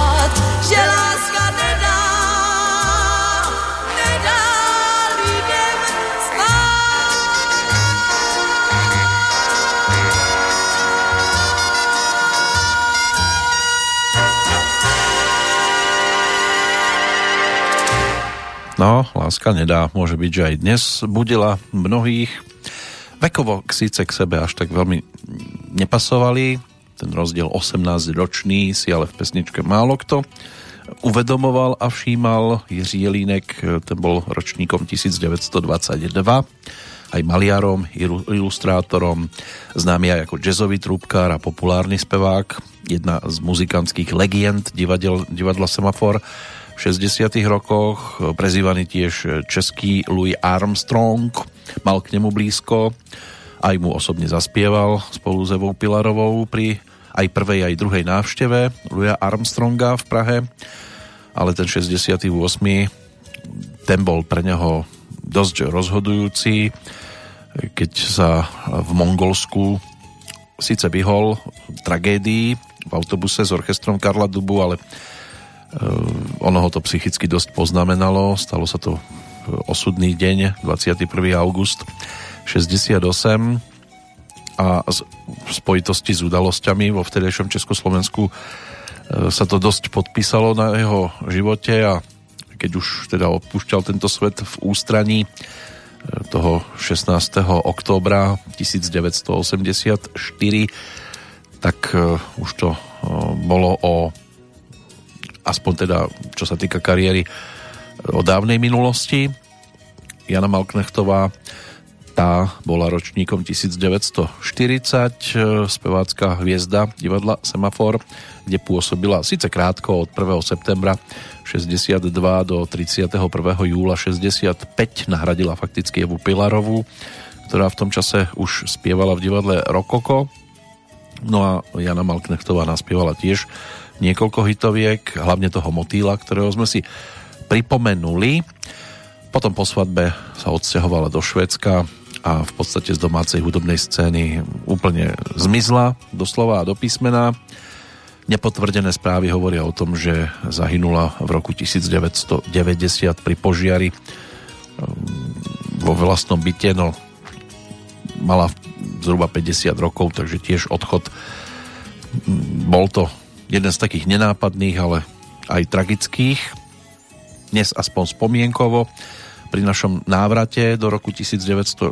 Že láska nedá, No, láska nedá, môže byť, že aj dnes budila mnohých. Vekovo síce k sebe až tak veľmi nepasovali, ten rozdiel 18-ročný si ale v pesničke málo kto uvedomoval a všímal. Jiří Jelínek, ten bol ročníkom 1922, aj maliarom, ilustrátorom, známy aj ako jazzový trúbkár a populárny spevák, jedna z muzikantských legend divadel, divadla Semafor v 60 rokoch, prezývaný tiež český Louis Armstrong, mal k nemu blízko, aj mu osobne zaspieval spolu s Evou Pilarovou pri aj prvej, aj druhej návšteve Louis Armstronga v Prahe, ale ten 68. ten bol pre neho dosť rozhodujúci, keď sa v Mongolsku síce vyhol tragédii v autobuse s orchestrom Karla Dubu, ale ono ho to psychicky dosť poznamenalo. Stalo sa to osudný deň, 21. august 68 a v spojitosti s udalosťami vo vtedejšom Československu sa to dosť podpísalo na jeho živote a keď už teda opúšťal tento svet v ústraní toho 16. októbra 1984 tak už to bolo o aspoň teda čo sa týka kariéry o dávnej minulosti. Jana Malknechtová tá bola ročníkom 1940, spevácká hviezda divadla Semafor, kde pôsobila síce krátko od 1. septembra 62 do 31. júla 65, nahradila fakticky Evu Pilarovú, ktorá v tom čase už spievala v divadle Rokoko. No a Jana Malknechtová naspievala tiež niekoľko hitoviek, hlavne toho motýla, ktorého sme si pripomenuli. Potom po svadbe sa odsťahovala do Švedska a v podstate z domácej hudobnej scény úplne zmizla doslova a do písmena. Nepotvrdené správy hovoria o tom, že zahynula v roku 1990 pri požiari ehm, vo vlastnom byte, no mala zhruba 50 rokov, takže tiež odchod bol to jeden z takých nenápadných, ale aj tragických. Dnes aspoň spomienkovo pri našom návrate do roku 1963,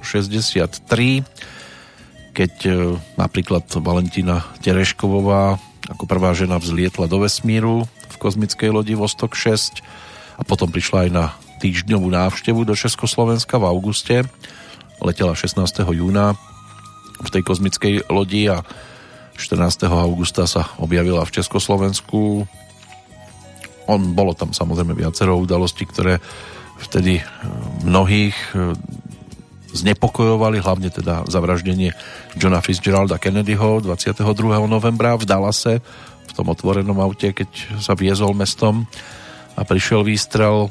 keď e, napríklad Valentína Tereškovová ako prvá žena vzlietla do vesmíru v kozmickej lodi Vostok 6 a potom prišla aj na týždňovú návštevu do Československa v auguste. Letela 16. júna v tej kozmickej lodi a 14. augusta sa objavila v Československu. On bolo tam samozrejme viacero udalostí, ktoré vtedy eh, mnohých eh, znepokojovali, hlavne teda zavraždenie Johna Fitzgeralda Kennedyho 22. novembra v Dallase v tom otvorenom aute, keď sa viezol mestom a prišiel výstrel.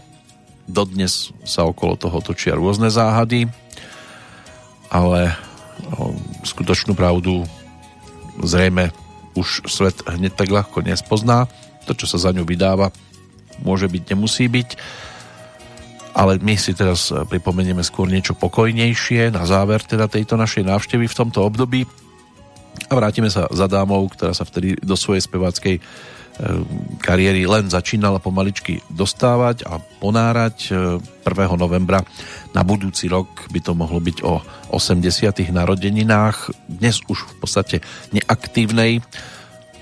Dodnes sa okolo toho točia rôzne záhady, ale o, skutočnú pravdu zrejme už svet hneď tak ľahko nespozná. To, čo sa za ňu vydáva, môže byť, nemusí byť ale my si teraz e, pripomenieme skôr niečo pokojnejšie na záver teda tejto našej návštevy v tomto období a vrátime sa za dámou, ktorá sa vtedy do svojej speváckej e, kariéry len začínala pomaličky dostávať a ponárať 1. E, novembra na budúci rok by to mohlo byť o 80. narodeninách dnes už v podstate neaktívnej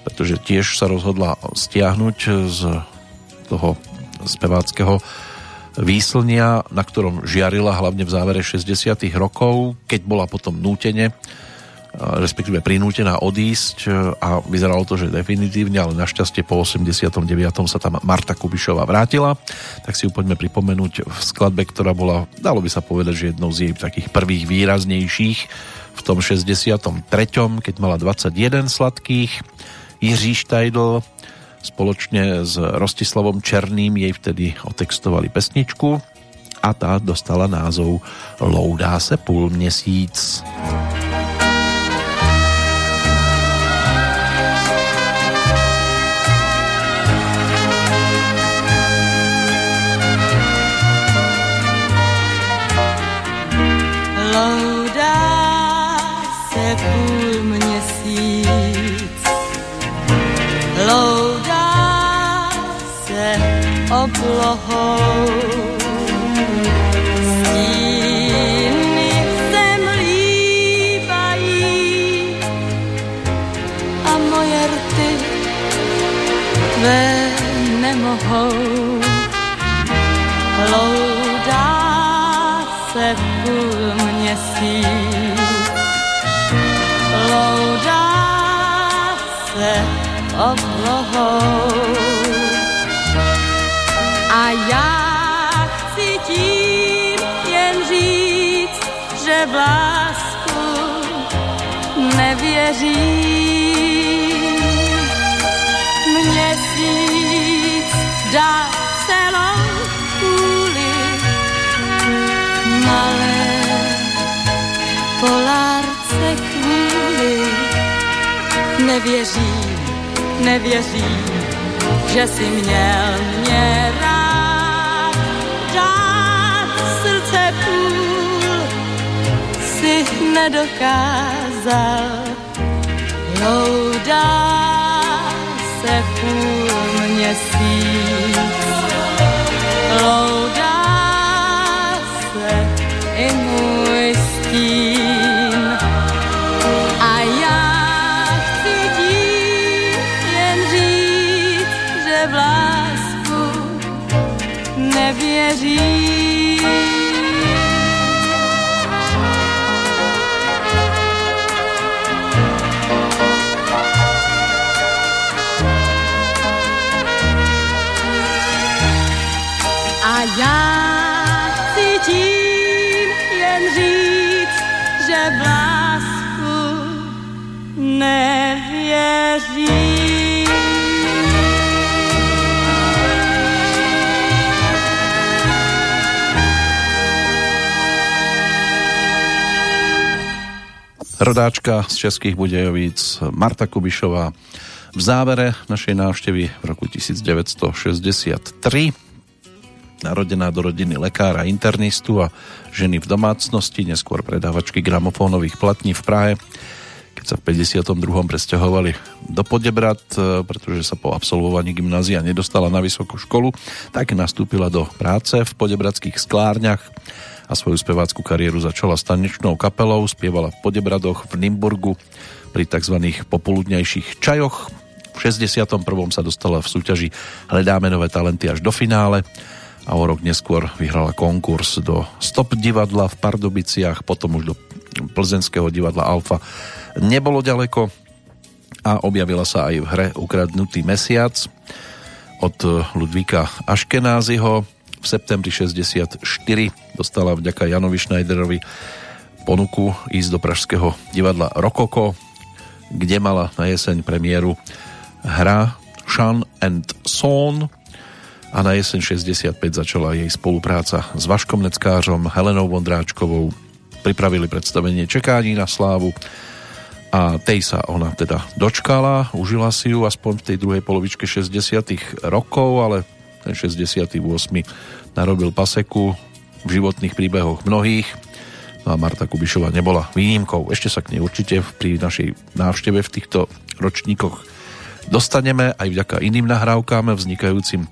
pretože tiež sa rozhodla stiahnuť z toho speváckého výslnia, na ktorom žiarila hlavne v závere 60. rokov, keď bola potom nútene respektíve prinútená odísť a vyzeralo to, že definitívne, ale našťastie po 89. sa tam Marta Kubišová vrátila, tak si ju poďme pripomenúť v skladbe, ktorá bola, dalo by sa povedať, že jednou z jej takých prvých výraznejších v tom 63. keď mala 21 sladkých. Jiří Štajdl Spoločne s Rostislavom Černým jej vtedy otextovali pesničku a tá dostala názov Loudá se půl měsíc. Oblohou. Stíny zem líbají a moje rty tvé nemohou. Loudá se půl měsíc, loudá se oblohou. Lásku nevěří. Měsíc dá celou kůli malé polárce kvůli. Nevěřím, nevěřím, že si měl mě rád. nedokázal. Loudá se půl měsíc, loudá rodáčka z Českých Budejovíc Marta Kubišová. V závere našej návštevy v roku 1963 narodená do rodiny lekára internistu a ženy v domácnosti, neskôr predávačky gramofónových platní v Prahe, keď sa v 52. presťahovali do Podebrat, e, pretože sa po absolvovaní gymnázia nedostala na vysokú školu, tak nastúpila do práce v podebradských sklárniach a svoju spevácku kariéru začala stanečnou kapelou, spievala v Podebradoch, v Nimburgu, pri tzv. popoludnejších čajoch. V 61. sa dostala v súťaži Hledáme nové talenty až do finále a o rok neskôr vyhrala konkurs do Stop divadla v Pardubiciach, potom už do plzenského divadla Alfa nebolo ďaleko a objavila sa aj v hre Ukradnutý mesiac od Ludvíka Aškenáziho. V septembri 64 dostala vďaka Janovi Schneiderovi ponuku ísť do Pražského divadla Rokoko, kde mala na jeseň premiéru hra Sean and Son, a na jeseň 65 začala jej spolupráca s Vaškom Neckářom, Helenou Vondráčkovou. Pripravili predstavenie Čekání na slávu. A tej sa ona teda dočkala, užila si ju aspoň v tej druhej polovičke 60 rokov, ale ten 68 narobil paseku v životných príbehoch mnohých no a Marta Kubišová nebola výnimkou. Ešte sa k nej určite pri našej návšteve v týchto ročníkoch dostaneme aj vďaka iným nahrávkám vznikajúcim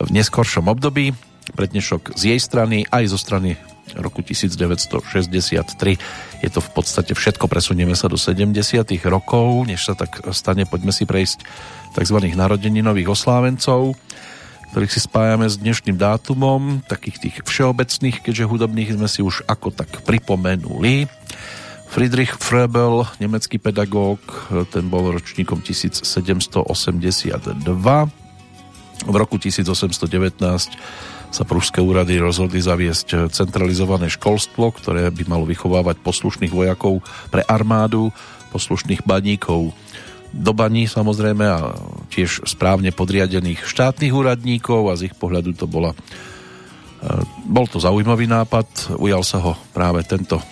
v neskoršom období. Prednešok z jej strany aj zo strany roku 1963. Je to v podstate všetko, presunieme sa do 70. rokov, než sa tak stane, poďme si prejsť tzv. narodeninových oslávencov, ktorých si spájame s dnešným dátumom, takých tých všeobecných, keďže hudobných sme si už ako tak pripomenuli. Friedrich Frebel, nemecký pedagóg, ten bol ročníkom 1782 v roku 1819 sa pružské úrady rozhodli zaviesť centralizované školstvo, ktoré by malo vychovávať poslušných vojakov pre armádu, poslušných baníkov do baní samozrejme a tiež správne podriadených štátnych úradníkov a z ich pohľadu to bola e, bol to zaujímavý nápad, ujal sa ho práve tento e,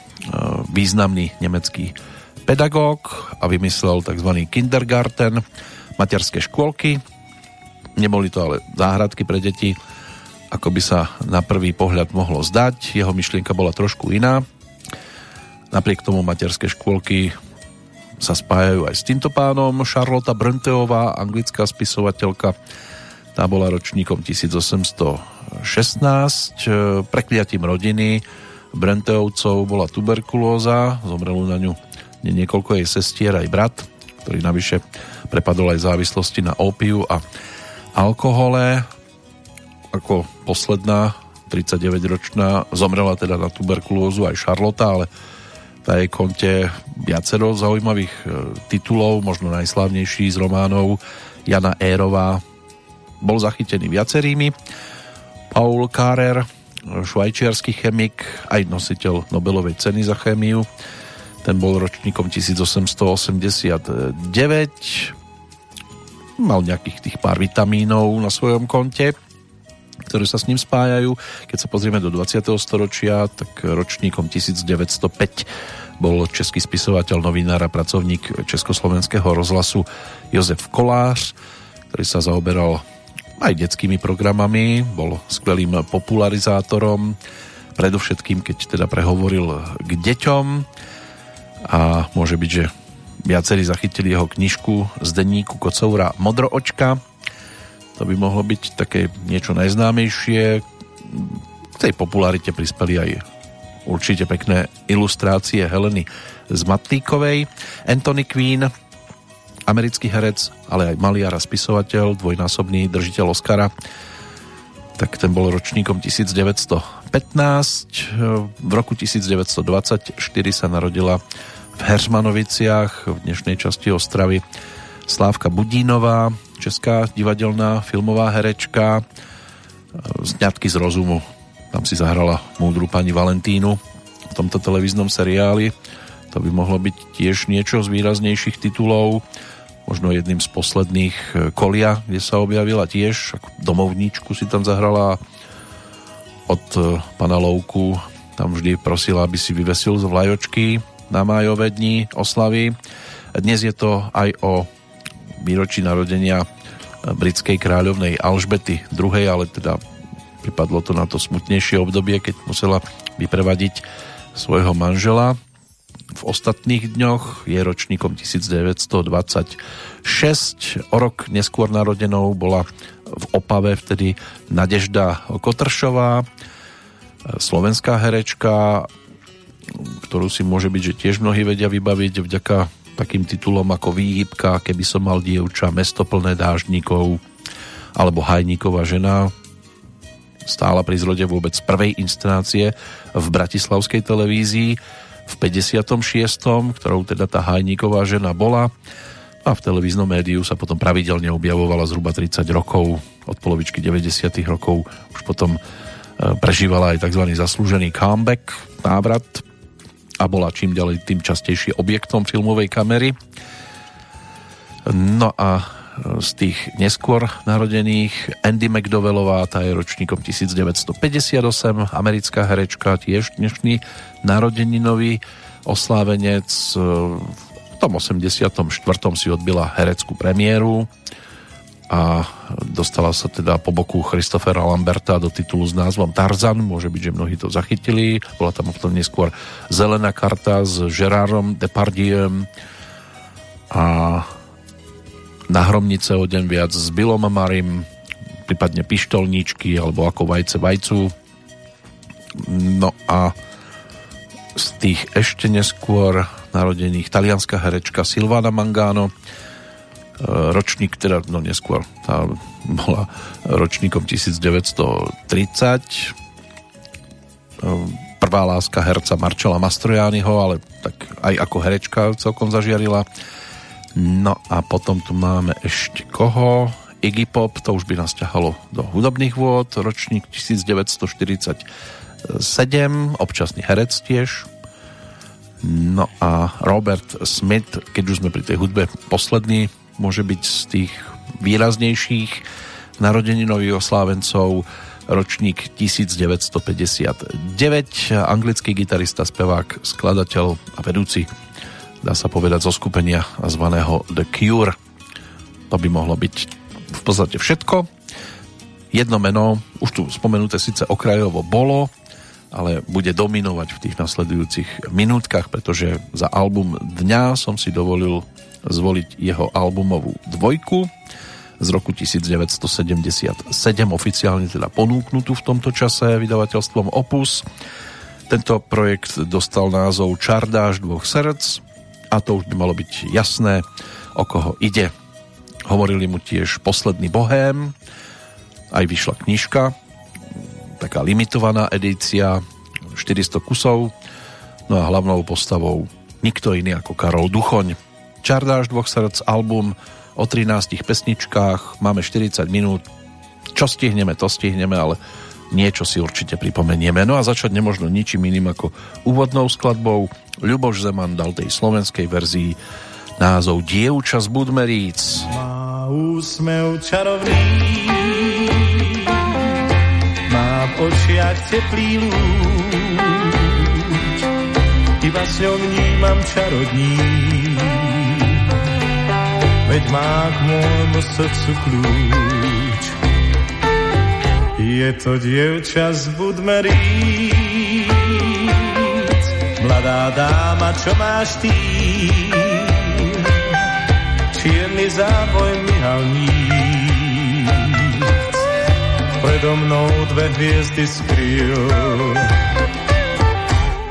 významný nemecký pedagóg a vymyslel tzv. kindergarten, materské škôlky, Neboli to ale záhradky pre deti, ako by sa na prvý pohľad mohlo zdať. Jeho myšlienka bola trošku iná. Napriek tomu materské škôlky sa spájajú aj s týmto pánom. Charlotta Brnteová, anglická spisovateľka, tá bola ročníkom 1816. Prekliatím rodiny Brenteovcov bola tuberkulóza, zomrelo na ňu niekoľko jej sestier aj brat, ktorý navyše prepadol aj závislosti na opiu a alkohole. Ako posledná 39-ročná zomrela teda na tuberkulózu aj Charlotte, ale tá jej konte viacero zaujímavých e, titulov, možno najslavnejší z románov. Jana Érová bol zachytený viacerými. Paul Karer, švajčiarsky chemik, aj nositeľ Nobelovej ceny za chémiu, ten bol ročníkom 1889 mal nejakých tých pár vitamínov na svojom konte, ktoré sa s ním spájajú. Keď sa pozrieme do 20. storočia, tak ročníkom 1905 bol český spisovateľ, novinár a pracovník Československého rozhlasu Jozef Kolář, ktorý sa zaoberal aj detskými programami, bol skvelým popularizátorom, predovšetkým keď teda prehovoril k deťom a môže byť, že Viacerí zachytili jeho knižku z denníku Kocoura Modroočka. To by mohlo byť také niečo najznámejšie. K tej popularite prispeli aj určite pekné ilustrácie Heleny z Matlíkovej. Anthony Quinn, americký herec, ale aj maliar a spisovateľ, dvojnásobný držiteľ Oscara, tak ten bol ročníkom 1915. V roku 1924 sa narodila v Heřmanoviciach v dnešnej časti Ostravy Slávka Budínová, česká divadelná filmová herečka Zňatky z rozumu. Tam si zahrala múdru pani Valentínu v tomto televíznom seriáli. To by mohlo byť tiež niečo z výraznejších titulov. Možno jedným z posledných e, Kolia, kde sa objavila tiež. Domovníčku si tam zahrala od e, pana Louku tam vždy prosila, aby si vyvesil z vlajočky na májové dni oslavy. Dnes je to aj o výročí narodenia britskej kráľovnej Alžbety II, ale teda pripadlo to na to smutnejšie obdobie, keď musela vyprevadiť svojho manžela. V ostatných dňoch je ročníkom 1926. O rok neskôr narodenou bola v Opave vtedy Nadežda Kotršová, slovenská herečka, ktorú si môže byť, že tiež mnohí vedia vybaviť vďaka takým titulom ako Výhybka, Keby som mal dievča, Mesto plné dážnikov alebo Hajníková žena stála pri zrode vôbec prvej inscenácie v bratislavskej televízii v 56., ktorou teda tá Hajníková žena bola a v televíznom médiu sa potom pravidelne objavovala zhruba 30 rokov od polovičky 90. rokov už potom e, prežívala aj tzv. zaslúžený comeback, návrat a bola čím ďalej tým častejšie objektom filmovej kamery. No a e, z tých neskôr narodených Andy McDowellová, tá je ročníkom 1958, americká herečka, tiež dnešný narodeninový oslávenec. E, v tom 84. si odbila hereckú premiéru a dostala sa teda po boku Christophera Lamberta do titulu s názvom Tarzan, môže byť, že mnohí to zachytili, bola tam potom neskôr Zelená karta s Gerardom Depardiem a na hromnice o deň viac s Billom Marim, prípadne pištolníčky alebo ako vajce vajcu. No a z tých ešte neskôr narodených talianská herečka Silvana Mangano, ročník, teda no neskôr, tá bola ročníkom 1930. Eh, prvá láska herca Marčela Mastrojányho, ale tak aj ako herečka celkom zažiarila. No a potom tu máme ešte koho? Iggy Pop, to už by nás ťahalo do hudobných vôd, ročník 1947, občasný herec tiež. No a Robert Smith, keď už sme pri tej hudbe posledný, môže byť z tých výraznejších narodeninových oslávencov ročník 1959 anglický gitarista, spevák, skladateľ a vedúci dá sa povedať zo skupenia zvaného The Cure. To by mohlo byť v podstate všetko. Jedno meno, už tu spomenuté síce okrajovo bolo ale bude dominovať v tých nasledujúcich minútkach, pretože za album Dňa som si dovolil zvoliť jeho albumovú dvojku z roku 1977, oficiálne teda ponúknutú v tomto čase vydavateľstvom Opus. Tento projekt dostal názov Čardáš dvoch srdc a to už by malo byť jasné, o koho ide. Hovorili mu tiež Posledný bohém, aj vyšla knižka, taká limitovaná edícia, 400 kusov, no a hlavnou postavou nikto iný ako Karol Duchoň. Čardáš dvoch srdc album o 13 pesničkách, máme 40 minút, čo stihneme, to stihneme, ale niečo si určite pripomenieme. No a začať nemožno ničím iným ako úvodnou skladbou. Ľuboš Zeman dal tej slovenskej verzii názov Dievča z Budmeríc. Má úsmev čarovný, má v očiach teplý lúč, iba s ňou vnímam čarodník veď má k môjmu srdcu kľúč. Je to dievča z Budmeríc, mladá dáma, čo máš ty? Čierny záboj mi halníc, predo mnou dve hviezdy skryl.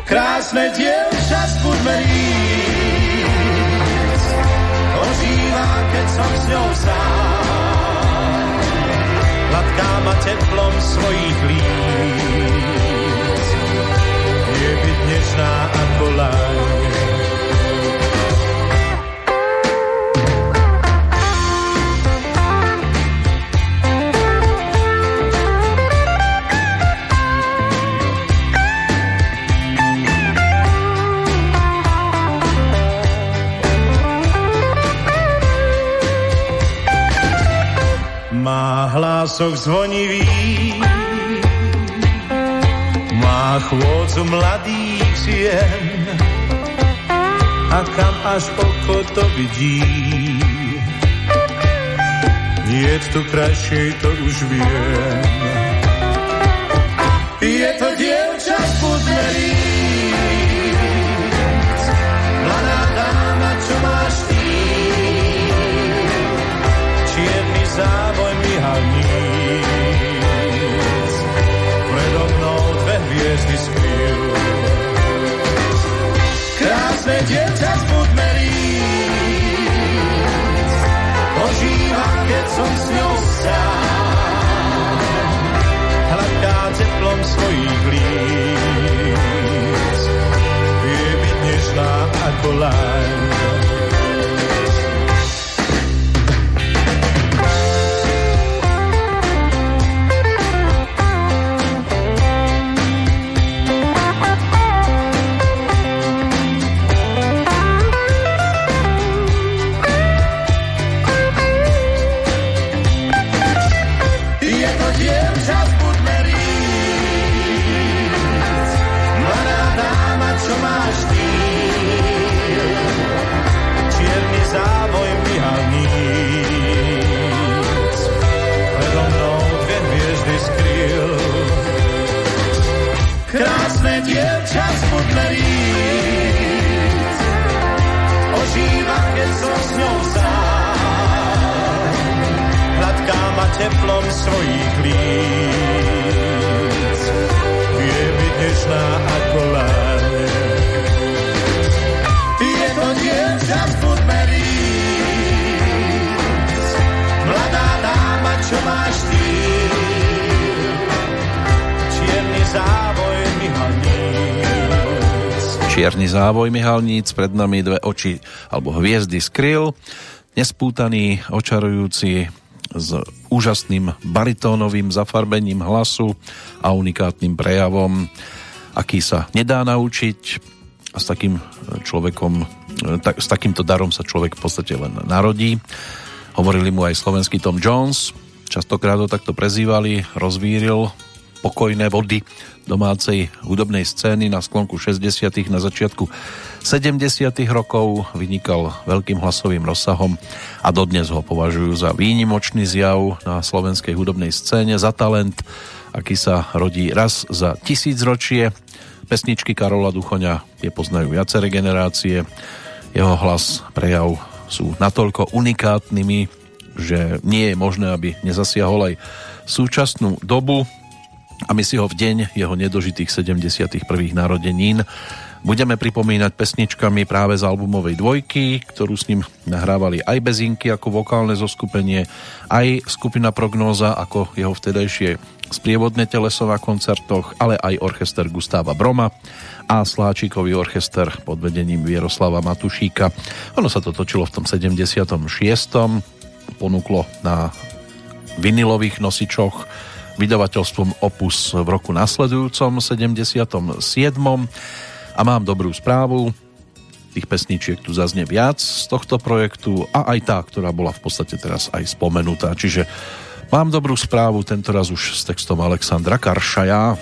Krásne dievča z Budmeríc, keď som s ňou sám. Hladká ma teplom svojich líc. Je byť nežná ako láň. Má hlások zvonivý, má chôdzu mladých žien. A kam až oko to vidí, je tu krajšej, to už viem. Je to Krásne dievča z keď som s ňou sám. Závoj myhalníc, pred nami dve oči alebo hviezdy skryl nespútaný, očarujúci s úžasným baritónovým zafarbením hlasu a unikátnym prejavom, aký sa nedá naučiť a s takým človekom, tak, s takýmto darom sa človek v podstate len narodí. Hovorili mu aj slovenský Tom Jones, častokrát ho takto prezývali, rozvíril pokojné vody domácej hudobnej scény na sklonku 60. na začiatku 70. rokov vynikal veľkým hlasovým rozsahom a dodnes ho považujú za výnimočný zjav na slovenskej hudobnej scéne, za talent, aký sa rodí raz za tisícročie. Pesničky Karola Duchoňa je poznajú viaceré generácie. Jeho hlas, prejav sú natoľko unikátnymi, že nie je možné, aby nezasiahol aj súčasnú dobu a my si ho v deň jeho nedožitých 71. narodenín budeme pripomínať pesničkami práve z albumovej dvojky, ktorú s ním nahrávali aj Bezinky ako vokálne zoskupenie, aj skupina Prognóza ako jeho vtedajšie sprievodné teleso na koncertoch, ale aj orchester Gustáva Broma a Sláčikový orchester pod vedením Vieroslava Matušíka. Ono sa to točilo v tom 76. Ponúklo na vinilových nosičoch vydavateľstvom Opus v roku nasledujúcom 77. A mám dobrú správu, tých pesničiek tu zaznie viac z tohto projektu a aj tá, ktorá bola v podstate teraz aj spomenutá. Čiže mám dobrú správu, tentoraz už s textom Alexandra Karšaja.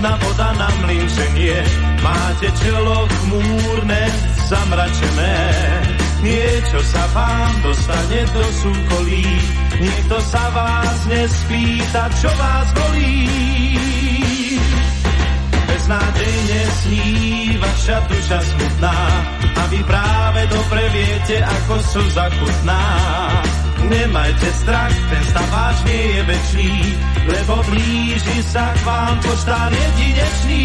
mútna voda na mlyn ženie, máte čelo chmúrne, zamračené. Niečo sa vám dostane do súkolí, nikto sa vás nespýta, čo vás bolí. Beznádejne sní vaša duša smutná a vy práve dobre viete, ako sú zakutná. Nemajte strach, ten stav váš nie je väčší, lebo blíži sa k vám poštár jedinečný.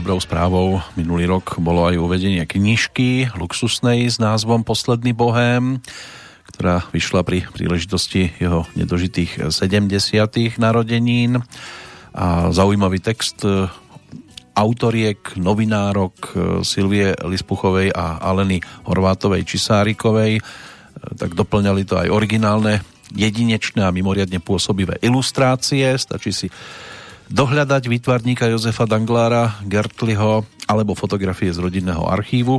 Dobrou správou minulý rok bolo aj uvedenie knižky luxusnej s názvom Posledný bohém, ktorá vyšla pri príležitosti jeho nedožitých 70. narodenín. A zaujímavý text e, autoriek, novinárok e, Silvie Lispuchovej a Aleny Horvátovej Čisárikovej. E, tak doplňali to aj originálne jedinečné a mimoriadne pôsobivé ilustrácie. Stačí si dohľadať výtvarníka Jozefa Danglára, Gertliho alebo fotografie z rodinného archívu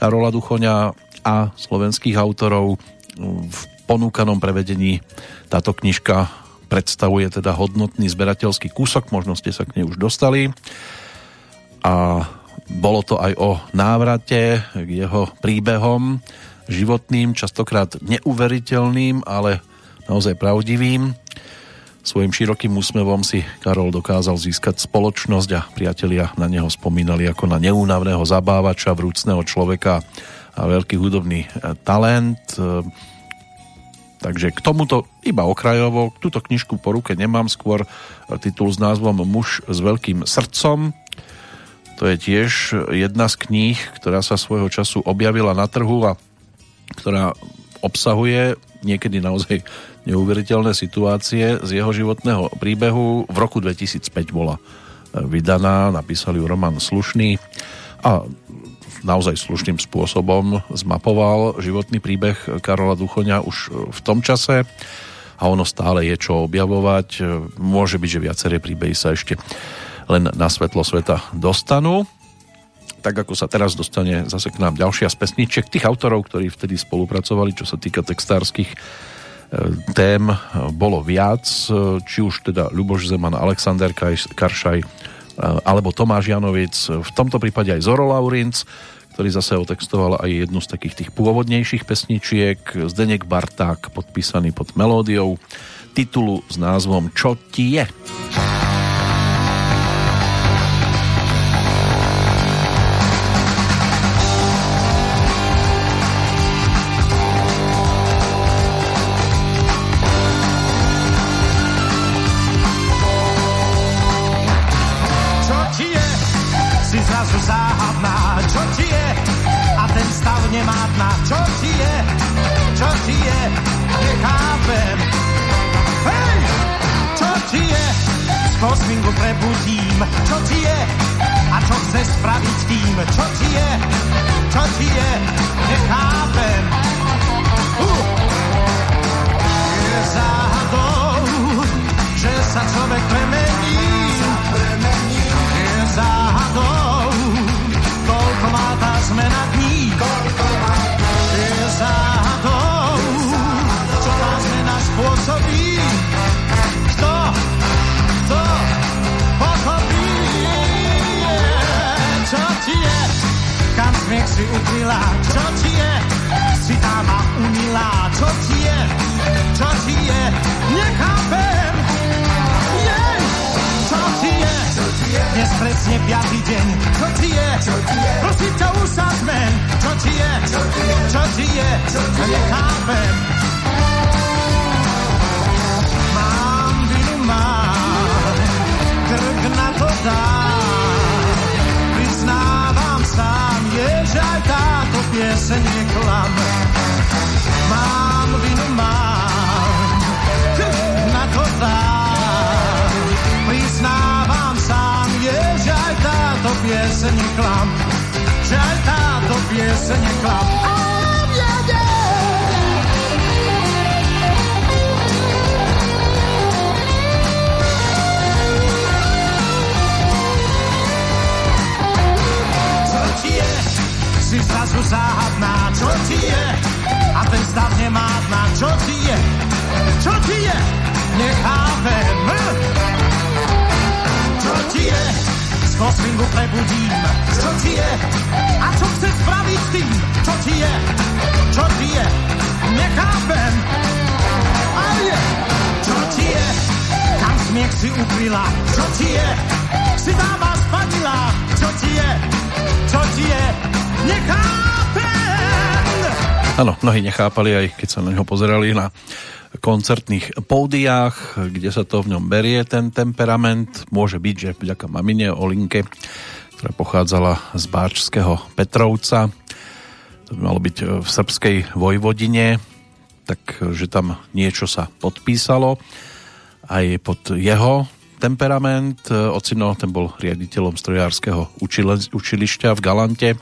Karola Duchoňa a slovenských autorov. V ponúkanom prevedení táto knižka predstavuje teda hodnotný zberateľský kúsok, možno ste sa k nej už dostali. A bolo to aj o návrate k jeho príbehom životným, častokrát neuveriteľným, ale naozaj pravdivým. Svojim širokým úsmevom si Karol dokázal získať spoločnosť a priatelia na neho spomínali ako na neúnavného zabávača, vrúcného človeka a veľký hudobný e, talent. E, takže k tomuto iba okrajovo, túto knižku po ruke nemám, skôr titul s názvom Muž s veľkým srdcom. To je tiež jedna z kníh, ktorá sa svojho času objavila na trhu a ktorá obsahuje niekedy naozaj neuveriteľné situácie z jeho životného príbehu. V roku 2005 bola e, vydaná, napísali ju Roman Slušný a naozaj slušným spôsobom zmapoval životný príbeh Karola Duchoňa už v tom čase a ono stále je čo objavovať. E, môže byť, že viaceré príbehy sa ešte len na svetlo sveta dostanú. Tak ako sa teraz dostane zase k nám ďalšia z pesničiek tých autorov, ktorí vtedy spolupracovali, čo sa týka textárskych tém bolo viac, či už teda Ľuboš Zeman, Alexander Karšaj alebo Tomáš Janovic, v tomto prípade aj Zoro Laurinc, ktorý zase otextoval aj jednu z takých tých pôvodnejších pesničiek, Zdenek Barták, podpísaný pod melódiou titulu s názvom Čo ti je? pieseň Nechápali aj keď sa na ňo pozerali na koncertných pódiách, kde sa to v ňom berie, ten temperament. Môže byť, že vďaka mamine Olinke, ktorá pochádzala z Báčského Petrovca, to by malo byť v srbskej Vojvodine, takže tam niečo sa podpísalo aj pod jeho temperament. Ocino, ten bol riaditeľom strojárskeho učilišťa v Galante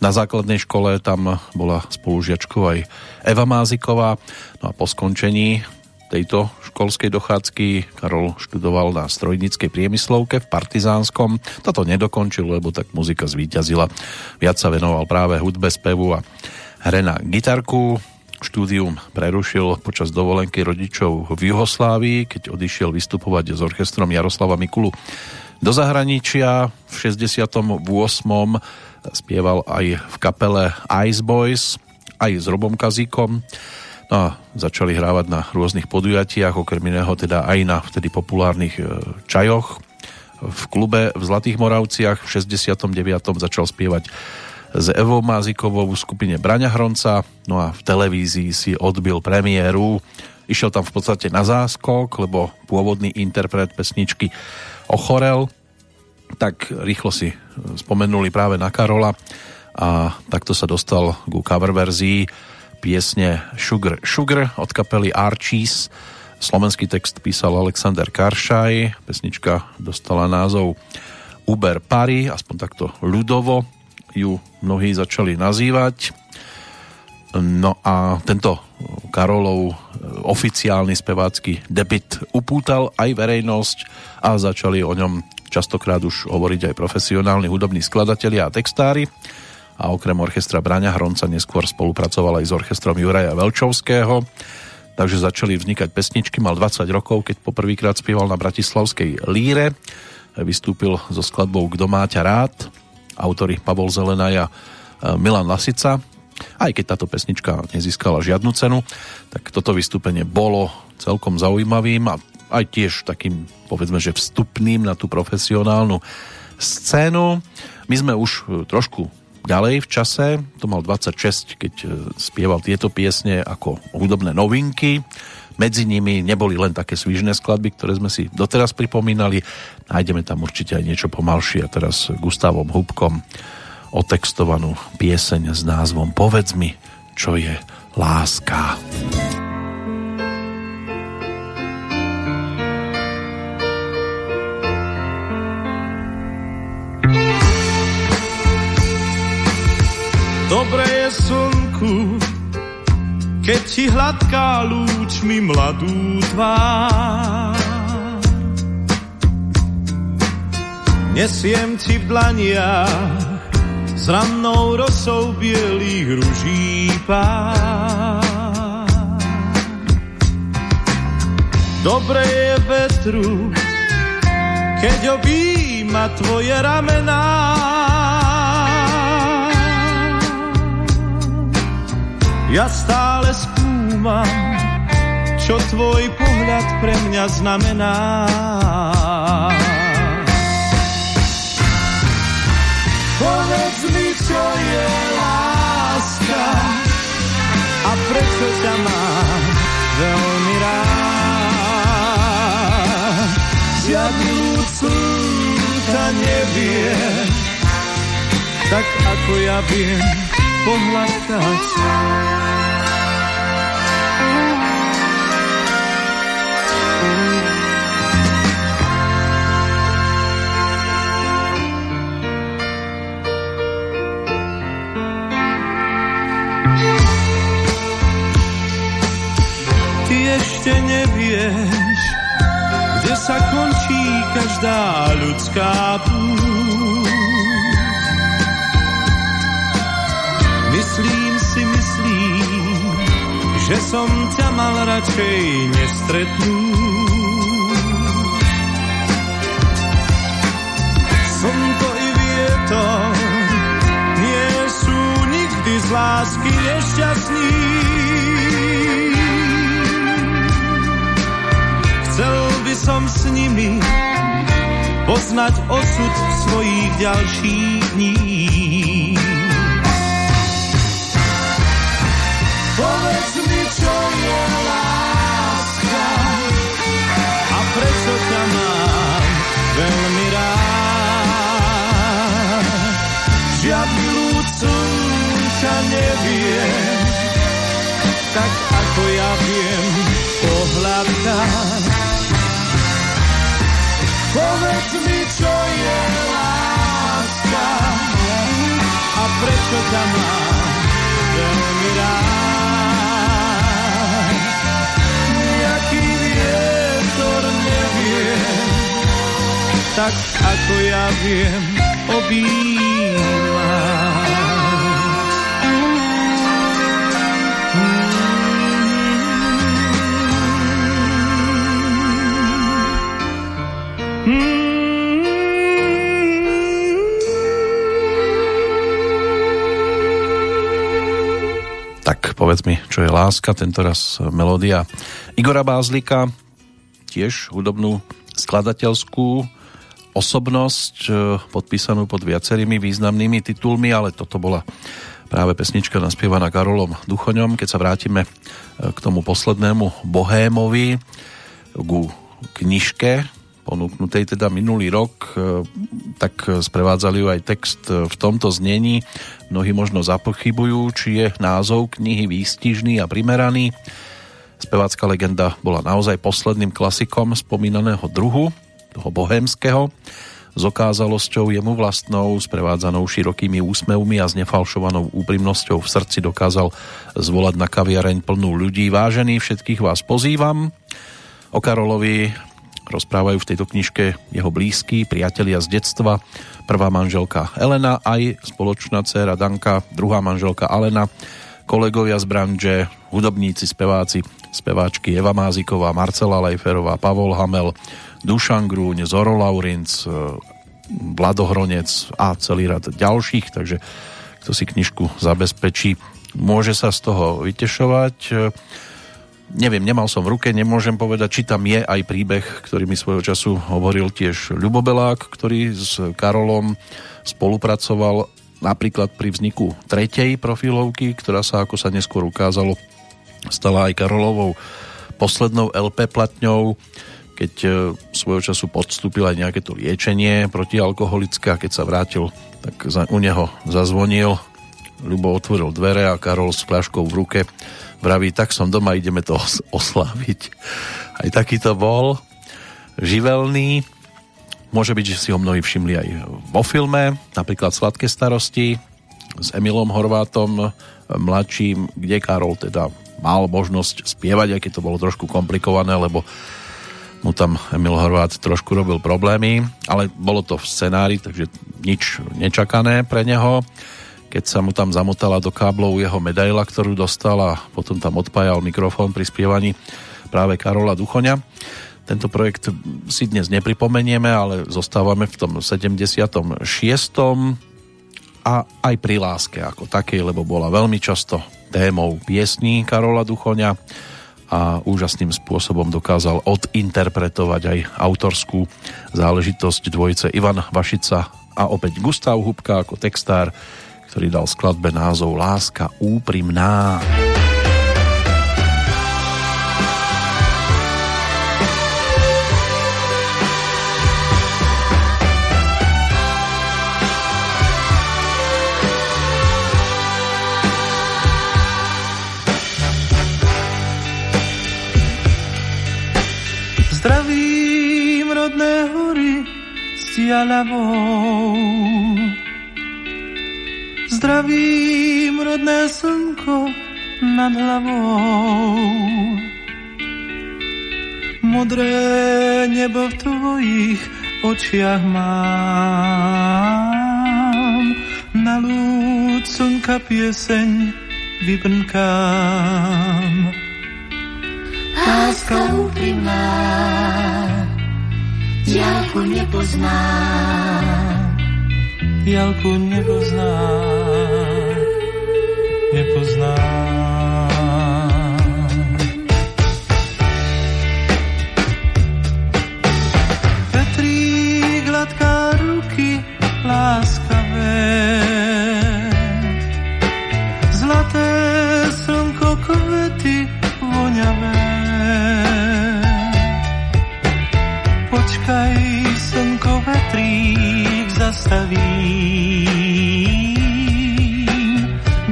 na základnej škole tam bola spolužiačkou aj Eva Máziková. No a po skončení tejto školskej dochádzky Karol študoval na strojníckej priemyslovke v Partizánskom. Toto nedokončil, lebo tak muzika zvíťazila. Viac sa venoval práve hudbe, spevu a hre na gitarku. Štúdium prerušil počas dovolenky rodičov v Juhoslávii, keď odišiel vystupovať s orchestrom Jaroslava Mikulu do zahraničia. V 68 spieval aj v kapele Ice Boys, aj s Robom Kazíkom. No a začali hrávať na rôznych podujatiach, okrem iného teda aj na vtedy populárnych e, čajoch. V klube v Zlatých Moravciach v 69. začal spievať s Evou Mázikovou v skupine Braňa Hronca, no a v televízii si odbil premiéru. Išiel tam v podstate na záskok, lebo pôvodný interpret pesničky ochorel, tak rýchlo si spomenuli práve na Karola a takto sa dostal ku cover verzii piesne Sugar Sugar od kapely Archies. Slovenský text písal Alexander Karšaj, pesnička dostala názov Uber Pari, aspoň takto ľudovo ju mnohí začali nazývať. No a tento Karolov oficiálny spevácky debit upútal aj verejnosť a začali o ňom častokrát už hovoriť aj profesionálni hudobní skladatelia a textári. A okrem orchestra Braňa Hronca neskôr spolupracoval aj s orchestrom Juraja Velčovského, takže začali vznikať pesničky, mal 20 rokov, keď poprvýkrát spieval na Bratislavskej líre, vystúpil so skladbou Kdo má rád, autory Pavol Zelenaj a Milan Lasica, aj keď táto pesnička nezískala žiadnu cenu, tak toto vystúpenie bolo celkom zaujímavým a aj tiež takým, povedzme, že vstupným na tú profesionálnu scénu. My sme už e, trošku ďalej v čase, to mal 26, keď e, spieval tieto piesne ako hudobné novinky. Medzi nimi neboli len také svižné skladby, ktoré sme si doteraz pripomínali. Nájdeme tam určite aj niečo pomalšie a teraz Gustavom Hubkom otextovanú pieseň s názvom Povedz mi, čo je láska. Láska. Slnku, keď ti hladká lúčmi mladú tvár. Nesiem ti v dlaniach s rannou rosou bielých ruží pár. Dobre je vetru, keď objíma tvoje ramená. Ja stále skúmam, čo tvoj pohľad pre mňa znamená. Povedz mi, čo je láska a prečo ťa mám veľmi rád. Žiadny slnka nevie, tak ako ja viem, pohľadkať. Ty ešte nevieš, kde sa končí každá ľudská púť že som ťa mal radšej nestretnúť. Slnko i vietor nie sú nikdy z lásky nešťastní. Chcel by som s nimi poznať osud svojich ďalších dní. Nevie, tak ako ja viem pohľadkať. Povedz mi, čo je láska a prečo ťa mám veľmi rád. Nejaký vietor nevie, tak ako ja viem obývať. Povedz mi, čo je láska, tento raz melódia Igora Bázlika, tiež hudobnú skladateľskú osobnosť, e, podpísanú pod viacerými významnými titulmi, ale toto bola práve pesnička naspievaná Karolom Duchoňom. Keď sa vrátime e, k tomu poslednému Bohémovi, ku knižke, ponúknutej teda minulý rok, e, tak sprevádzali ju aj text v tomto znení. Mnohí možno zapochybujú, či je názov knihy výstižný a primeraný. Spevácka legenda bola naozaj posledným klasikom spomínaného druhu, toho bohémskeho, s okázalosťou jemu vlastnou, sprevádzanou širokými úsmevmi a s nefalšovanou úprimnosťou v srdci dokázal zvolať na kaviareň plnú ľudí. Vážení, všetkých vás pozývam. O Karolovi rozprávajú v tejto knižke jeho blízky, priatelia z detstva, prvá manželka Elena, aj spoločná dcéra Danka, druhá manželka Alena, kolegovia z branže, hudobníci, speváci, speváčky Eva Máziková, Marcela Lejferová, Pavol Hamel, Dušan Grúň, Zoro Laurinc, e, Vlado Hronec a celý rad ďalších, takže kto si knižku zabezpečí, môže sa z toho vytešovať. Neviem, nemal som v ruke, nemôžem povedať, či tam je aj príbeh, ktorý mi svojho času hovoril tiež Ľubobelák, ktorý s Karolom spolupracoval napríklad pri vzniku tretej profilovky, ktorá sa, ako sa neskôr ukázalo, stala aj Karolovou poslednou LP platňou keď e, svojho času podstúpil aj nejaké to liečenie protialkoholické a keď sa vrátil, tak za, u neho zazvonil, Ľubo otvoril dvere a Karol s fľaškou v ruke vraví, tak som doma, ideme to os- osláviť. Aj taký to bol, živelný, môže byť, že si ho mnohí všimli aj vo filme, napríklad Sladké starosti s Emilom Horvátom mladším, kde Karol teda mal možnosť spievať, aj keď to bolo trošku komplikované, lebo mu tam Emil Horvát trošku robil problémy, ale bolo to v scenári, takže nič nečakané pre neho. Keď sa mu tam zamotala do káblov jeho medaila, ktorú dostal a potom tam odpájal mikrofón pri spievaní práve Karola Duchoňa. Tento projekt si dnes nepripomenieme, ale zostávame v tom 76. a aj pri láske ako takej, lebo bola veľmi často témou piesní Karola Duchoňa a úžasným spôsobom dokázal odinterpretovať aj autorskú záležitosť dvojice Ivan Vašica a opäť Gustav Hubka ako textár, ktorý dal skladbe názov Láska úprimná. Zdravím rodné hory s Tialavou. Zdravím rodné slnko nad hlavou. modré nebo v tvojich očiach mám. Na lúd slnka pieseň vybrnkám. Láska úprimná, jalku nepozná. Jalku nepozná, nepozná. láskavé. Zlaté slnko, kvety voňavé. Počkaj, slnko, vetrík zastaví.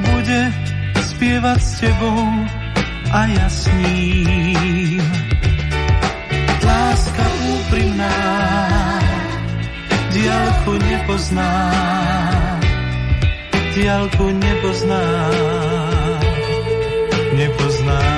Bude spievať s tebou a jasním. Láska úprimná diálku nepozná, diálku nepozná. nepozná,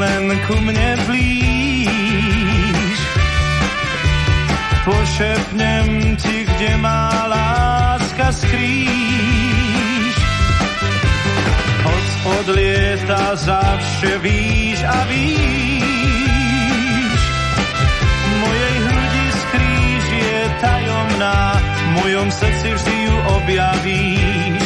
len ku mne blíž. Pošepnem ti, kde má láska skrýš. Hoď odlieta zavše víš a víš, tajomná, v mojom srdci vždy ju objavíš.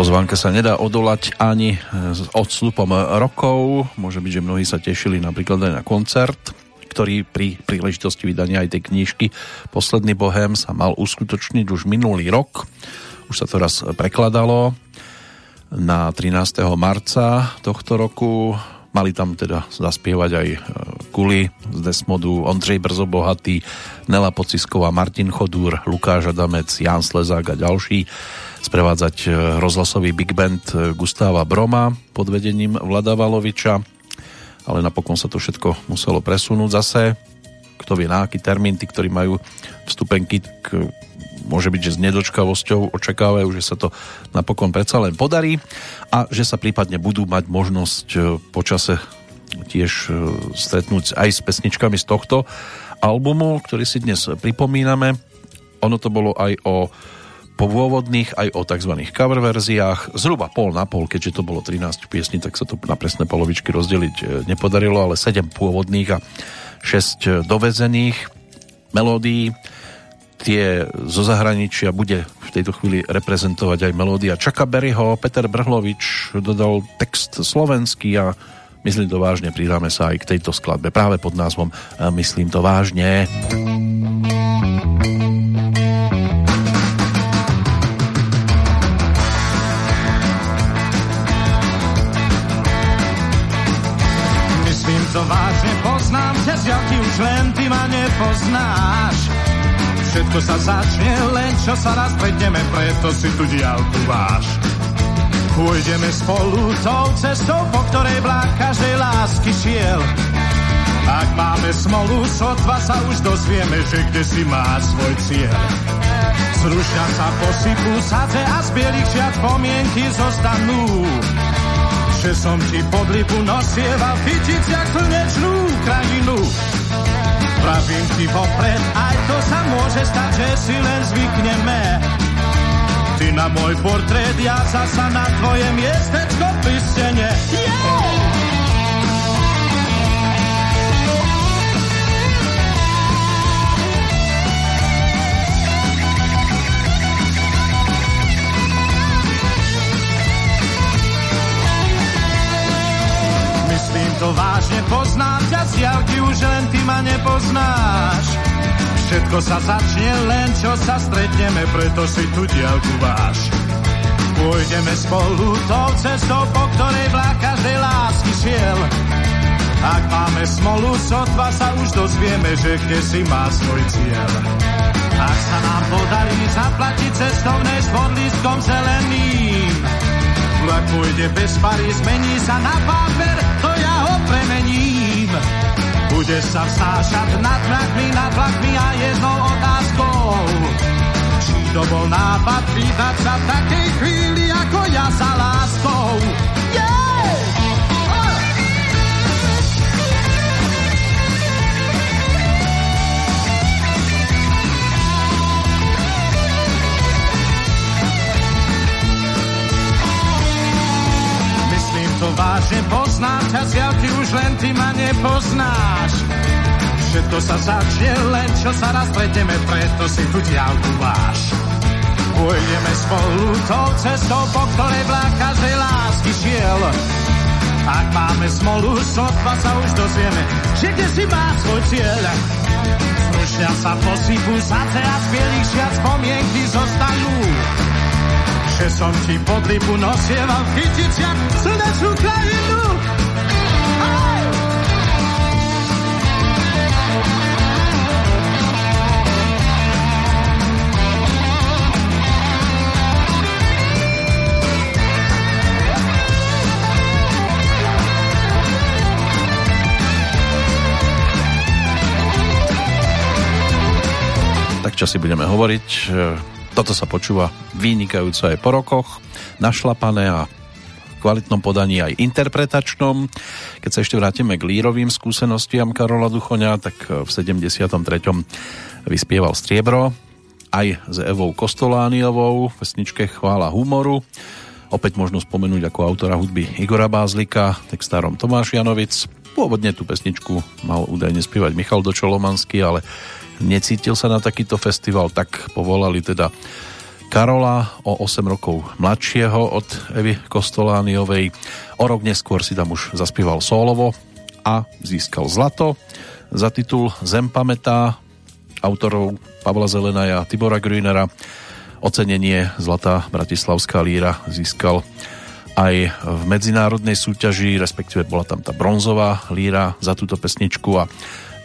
Pozvánke sa nedá odolať ani s odstupom rokov. Môže byť, že mnohí sa tešili napríklad aj na koncert, ktorý pri príležitosti vydania aj tej knižky Posledný bohem sa mal uskutočniť už minulý rok. Už sa to raz prekladalo na 13. marca tohto roku. Mali tam teda zaspievať aj Kuli z Desmodu, Ondřej Brzo Bohatý, Nela Pocisková, Martin Chodúr, Lukáš Adamec, Jan Slezák a ďalší sprevádzať e, rozhlasový big band e, Gustáva Broma pod vedením Vlada Valoviča, ale napokon sa to všetko muselo presunúť zase. Kto vie, na aký termín tí, ktorí majú vstupenky, k, môže byť, že s nedočkavosťou očakávajú, že sa to napokon predsa len podarí a že sa prípadne budú mať možnosť e, počase tiež stretnúť aj s pesničkami z tohto albumu, ktorý si dnes pripomíname. Ono to bolo aj o pôvodných aj o tzv. cover verziách, zhruba pol na pol, keďže to bolo 13 piesní, tak sa to na presné polovičky rozdeliť e, nepodarilo, ale 7 pôvodných a 6 e, dovezených melódií. Tie zo zahraničia bude v tejto chvíli reprezentovať aj melódia Čaka Berryho, Peter Brhlovič dodal text slovenský a Myslím to vážne, pridáme sa aj k tejto skladbe práve pod názvom Myslím to vážne. Myslím to vážne, poznám ťa, ty už len ty ma nepoznáš. Všetko sa začne, len čo sa raz stretneme, preto si tu diálku váš. Pôjdeme spolu tou cestou, po ktorej vlák každej lásky šiel. Ak máme smolu, sotva sa už dozvieme, že kde si má svoj cieľ. Z sa posypú sadze a z bielých šiat pomienky zostanú. Že som ti pod lipu nosieval chytiť jak slnečnú krajinu. Pravím ti vopred, aj to sa môže stať, že si len zvykneme. Ty na môj portrét, ja zasa na tvoje miestečko pri. Yeah! To vážne, poznám ťa z diálky, už len ty ma nepoznáš. Všetko sa začne len, čo sa stretneme, preto si tu dielku váš. Pôjdeme spolu tou cestou, po ktorej vlák každej lásky šiel. Ak máme smolu, sotva sa už dozvieme, že kde si má svoj cieľ. Ak sa nám podarí zaplatiť cestovné s podlístkom zeleným, vlak pôjde bez pary, zmení sa na papier, to. Budeš sa vsášať nad mrakmi, nad vlakmi a jednou otázkou. Či to bol nápad vítať sa v takej chvíli, ako ja za láskou. Myslím vážne, poznám ťa z ty už len ty ma nepoznáš. Všetko sa začne len, čo sa raz stretneme, preto si tu diálku váš. Pôjdeme spolu tou cestou, po ktorej vlák každej lásky šiel. Ak máme smolu, sotva sa už dozvieme, že kde si má svoj cieľ. Zrušňa sa posypú sadze a z bielých šiat spomienky zostanú. Že som ti pod lipu nosieval chytiť jak slnečnú krajinu. Aj! Tak čo si budeme hovoriť? Toto sa počúva vynikajúco aj po rokoch, našlapané a kvalitnom podaní aj interpretačnom. Keď sa ešte vrátime k lírovým skúsenostiam Karola Duchoňa, tak v 73. vyspieval Striebro aj s Evou Kostolániovou v pesničke Chvála humoru. Opäť možno spomenúť ako autora hudby Igora Bázlika, textárom Tomáš Janovic. Pôvodne tú pesničku mal údajne spievať Michal Dočolomanský, ale necítil sa na takýto festival, tak povolali teda Karola o 8 rokov mladšieho od Evy Kostolániovej. O rok neskôr si tam už zaspieval solovo a získal zlato za titul Zem pamätá autorov Pavla Zelenaja a Tibora Grünera. Ocenenie Zlatá Bratislavská líra získal aj v medzinárodnej súťaži, respektíve bola tam tá bronzová líra za túto pesničku a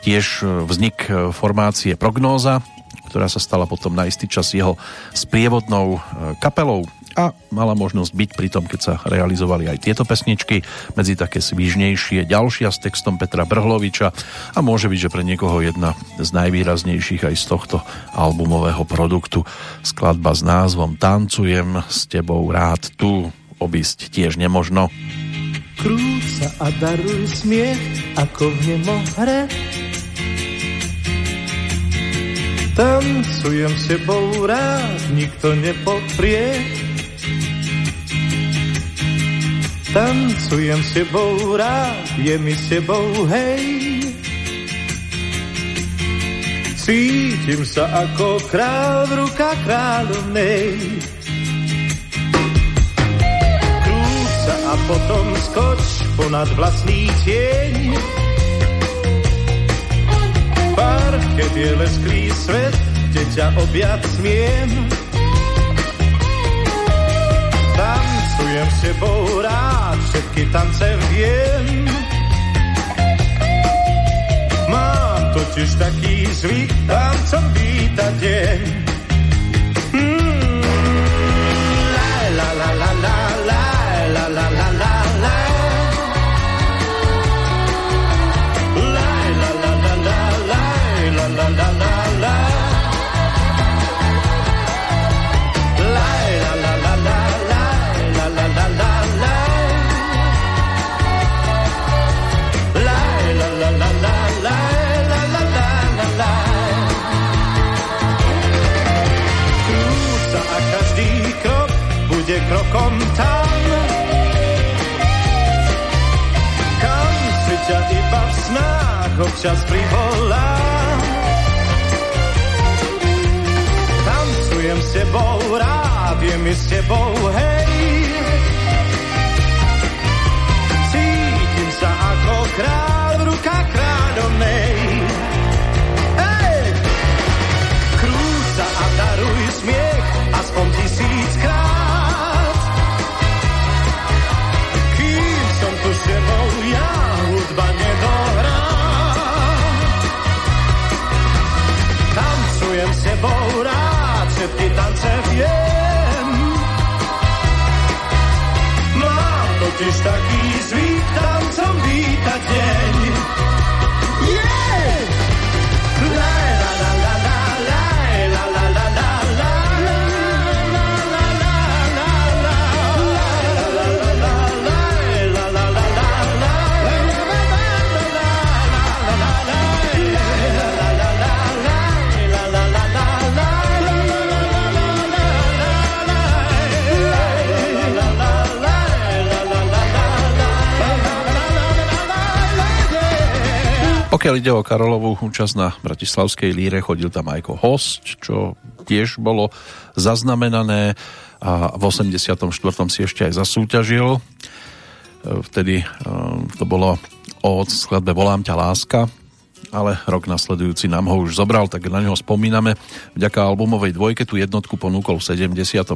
tiež vznik formácie Prognóza, ktorá sa stala potom na istý čas jeho sprievodnou kapelou a mala možnosť byť pri tom, keď sa realizovali aj tieto pesničky, medzi také svížnejšie, ďalšia s textom Petra Brhloviča a môže byť, že pre niekoho jedna z najvýraznejších aj z tohto albumového produktu. Skladba s názvom Tancujem s tebou rád tu, obísť tiež nemožno. Krúca a daruj smiech, ako v nemo hre, Tancujem s tebou rád, nikto nepoprie. Tancujem s tebou rád, je mi s tebou hej. Cítim sa ako král v rukách kráľovnej. Potom skoč ponad vlastný tieň. Parket je lesklý svet, kde ťa objať smiem. Tancujem s tebou rád, všetky tance viem. Mám totiž taký zvyk, tancom vítať deň. Snách občas privolám. Tancujem s tebou, rád je mi s tebou, hej. Všetky tance viem. Mám totiž taký zvyk tancom vítať deň. Pokiaľ ide o Karolovú účasť na Bratislavskej líre, chodil tam aj ako host, čo tiež bolo zaznamenané a v 84. si ešte aj zasúťažil. E, Vtedy e, to bolo o skladbe Volám ťa láska, ale rok nasledujúci nám ho už zobral, tak na neho spomíname. Vďaka albumovej dvojke tú jednotku ponúkol v 74.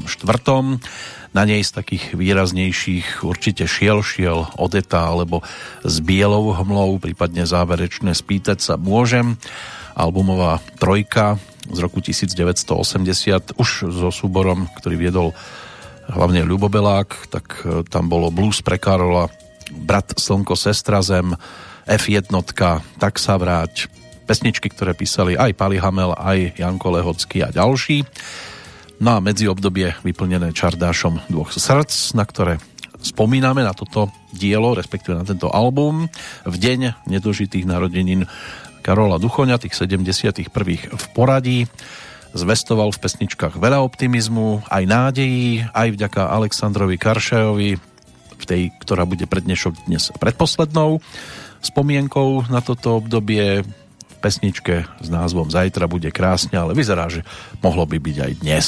Na nej z takých výraznejších určite šiel, šiel Odeta alebo s bielou hmlou, prípadne záverečné spýtať sa môžem. Albumová trojka z roku 1980 už so súborom, ktorý viedol hlavne Ľubobelák, tak e, tam bolo blues pre Karola, Brat Slnko, Sestra Zem, F1, Tak sa vráť, pesničky, ktoré písali aj Pali Hamel, aj Janko Lehocký a ďalší. No a medzi obdobie vyplnené čardášom dvoch srdc, na ktoré spomíname na toto dielo, respektíve na tento album v deň nedožitých narodenín Karola Duchoňa, tých 71. v poradí. Zvestoval v pesničkách veľa optimizmu, aj nádejí, aj vďaka Aleksandrovi Karšajovi, v tej, ktorá bude pred dnešok dnes predposlednou spomienkou na toto obdobie v pesničke s názvom Zajtra bude krásne, ale vyzerá, že mohlo by byť aj dnes.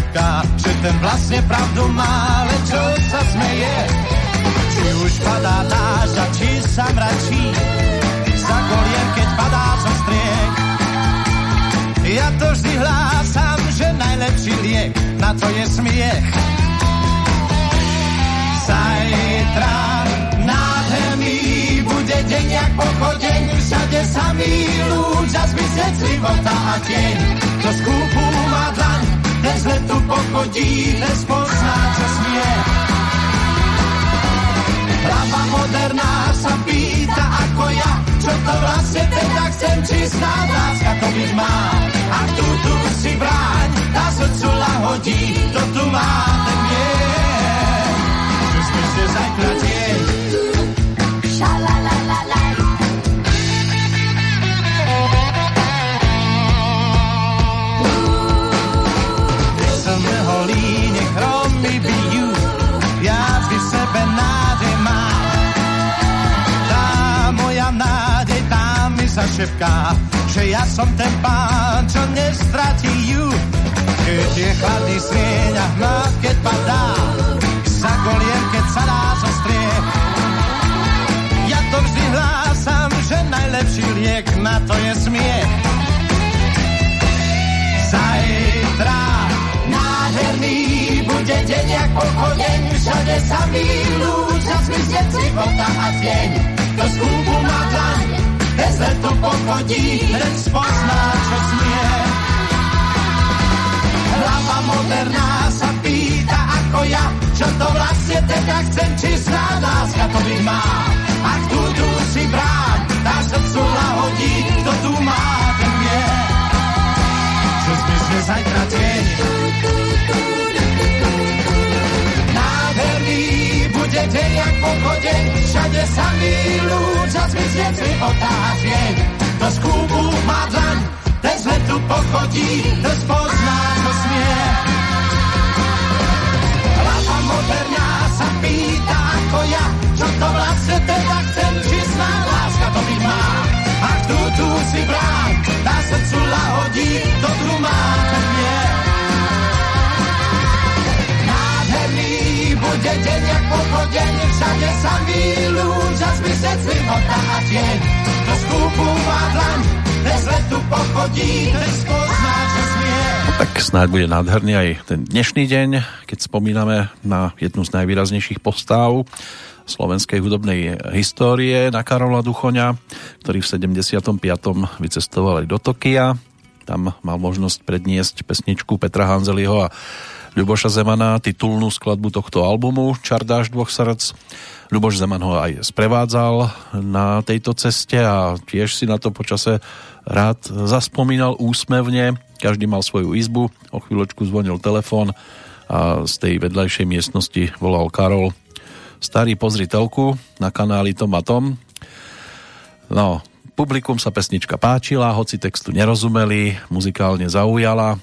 Mi zašepká, že ten vlastne pravdu má, ale čo sa smeje? Či už padá dážď a či sa mračí, za kolien, keď padá zo striek. Ja to vždy hlásam, že najlepší liek na to je smiech. Zajtra nádherný bude deň jak pochodeň, všade samý a zmizne života a tieň. To skúpu letu pochodí, ten spozná, čo smie. Hlava moderná sa pýta ako ja, čo to vlastne teda chcem, či snáď láska to byť má. Ak tu, tu si bráň, tá srdcu lahodí, to tu má ten mier. Že sme se zajtra nádej má. Tá moja nádej, tá mi zašepká, že ja som ten pán, čo nestratí ju. Keď je chladný srieň a hmlad, keď padá, za kolien, keď sa dá zostrie. Ja to vždy hlásam, že najlepší liek na to je smiech. Zajtra bude deň jak pochodeň, všade sa milú, čas si voda a tieň. To z kúbu má dlaň, bez letu pochodí, ten spozná, čo smie. Hlava moderná sa pýta ako ja, čo to vlastne teda chcem, či sná láska to by má. Ak tu, tu si brám, tá srdcu lahodí, to tu má, ten vie. Čo zmizne zajtra tieň, bude deň jak pochodeň, všade sa milú, čas myslieť si otázieň. To z kúbu má dlaň, ten z letu pochodí, to spozná, čo smie. Hlava moderná sa pýta ako ja, čo to vlastne teda chcem, či sná láska to by má. Ak tu, tu si brán, tá srdcu lahodí, to tu má, to nie. bude deň jak pochodeň, všade sa milú, čas by se a tieň. To skúpu má dlaň, bez letu pochodí, ten spozná, čo. No, tak snáď bude nádherný aj ten dnešný deň, keď spomíname na jednu z najvýraznejších postáv slovenskej hudobnej histórie na Karola Duchoňa, ktorý v 75. vycestoval aj do Tokia. Tam mal možnosť predniesť pesničku Petra Hanzeliho a Ľuboša Zemana titulnú skladbu tohto albumu Čardáš dvoch srdc. Ľuboš Zeman ho aj sprevádzal na tejto ceste a tiež si na to počase rád zaspomínal úsmevne. Každý mal svoju izbu, o chvíľočku zvonil telefón a z tej vedľajšej miestnosti volal Karol Starý, pozri telku na kanáli Tom a Tom. No, publikum sa pesnička páčila, hoci textu nerozumeli, muzikálne zaujala,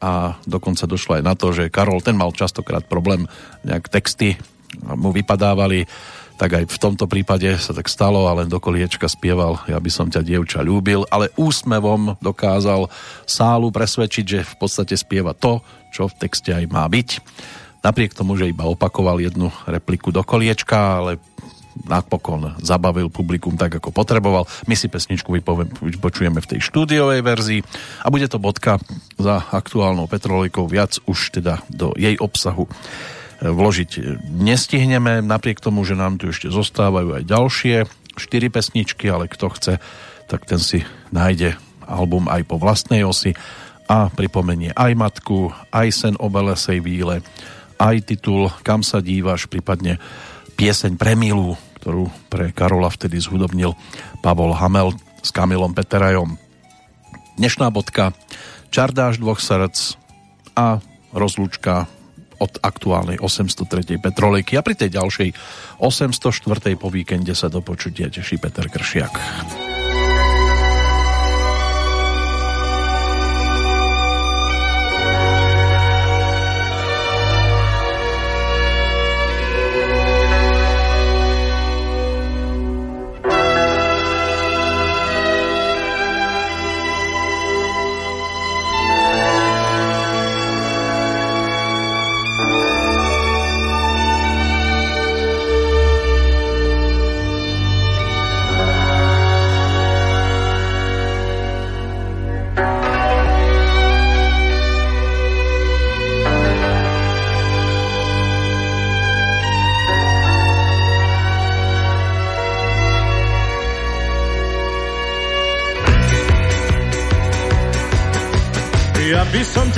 a dokonca došlo aj na to, že Karol ten mal častokrát problém, nejak texty mu vypadávali, tak aj v tomto prípade sa tak stalo a len do koliečka spieval Ja by som ťa dievča ľúbil, ale úsmevom dokázal sálu presvedčiť, že v podstate spieva to, čo v texte aj má byť. Napriek tomu, že iba opakoval jednu repliku do koliečka, ale napokon zabavil publikum tak, ako potreboval. My si pesničku vypočujeme v tej štúdiovej verzii a bude to bodka za aktuálnou Petrolikou. Viac už teda do jej obsahu e, vložiť nestihneme, napriek tomu, že nám tu ešte zostávajú aj ďalšie štyri pesničky, ale kto chce, tak ten si nájde album aj po vlastnej osi a pripomenie aj matku, aj sen o belesej víle, aj titul Kam sa dívaš, prípadne pieseň pre Milu, ktorú pre Karola vtedy zhudobnil Pavol Hamel s Kamilom Peterajom. Dnešná bodka Čardáš dvoch srdc a rozlúčka od aktuálnej 803. Petrolejky a pri tej ďalšej 804. po víkende sa do počutia teší Peter Kršiak.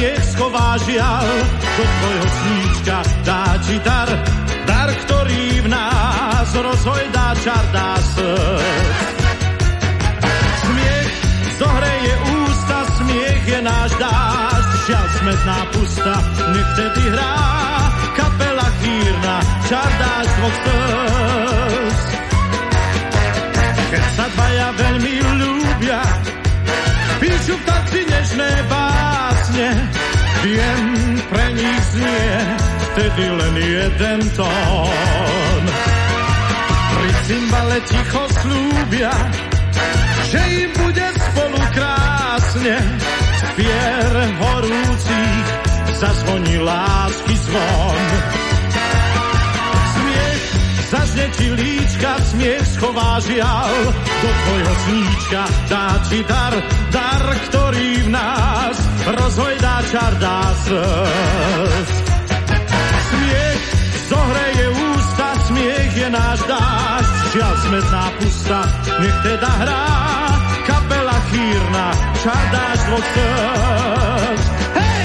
hriech schová žiaľ, do tvojho sníčka dá ti dar, dar, ktorý v nás rozhojdá čar dá srdc. Smiech zohreje ústa, smiech je náš dážď, žiaľ smetná pusta, nevtedy hrá, kapela chýrna, čar dáš dvoch srdc. Keď sa dvaja veľmi ľúbia, píšu vtáci nežné básne, viem, pre nich znie vtedy len jeden tón. Pri cymbale ticho slúbia, že im bude spolu krásne, pier horúcich zazvoní lásky zvon. Smiech zažne ti líčka, smiech schová žial, do tvojho sníčka dá ti dar, ktorý v nás rozhojdá čar dá. Smiech zohreje ústa, smiech je náš dáš, žiaľ smedná pusta, nech teda hrá kapela chýrna, čar dáš dvoch slz. Hej!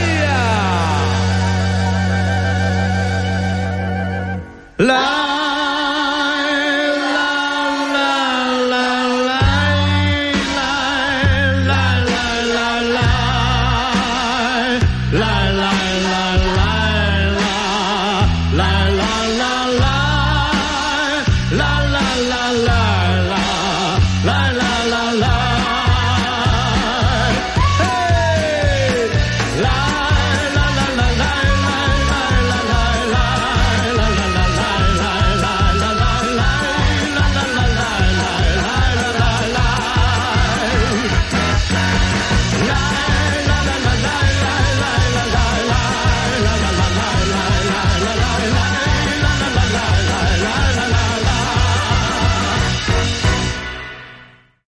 La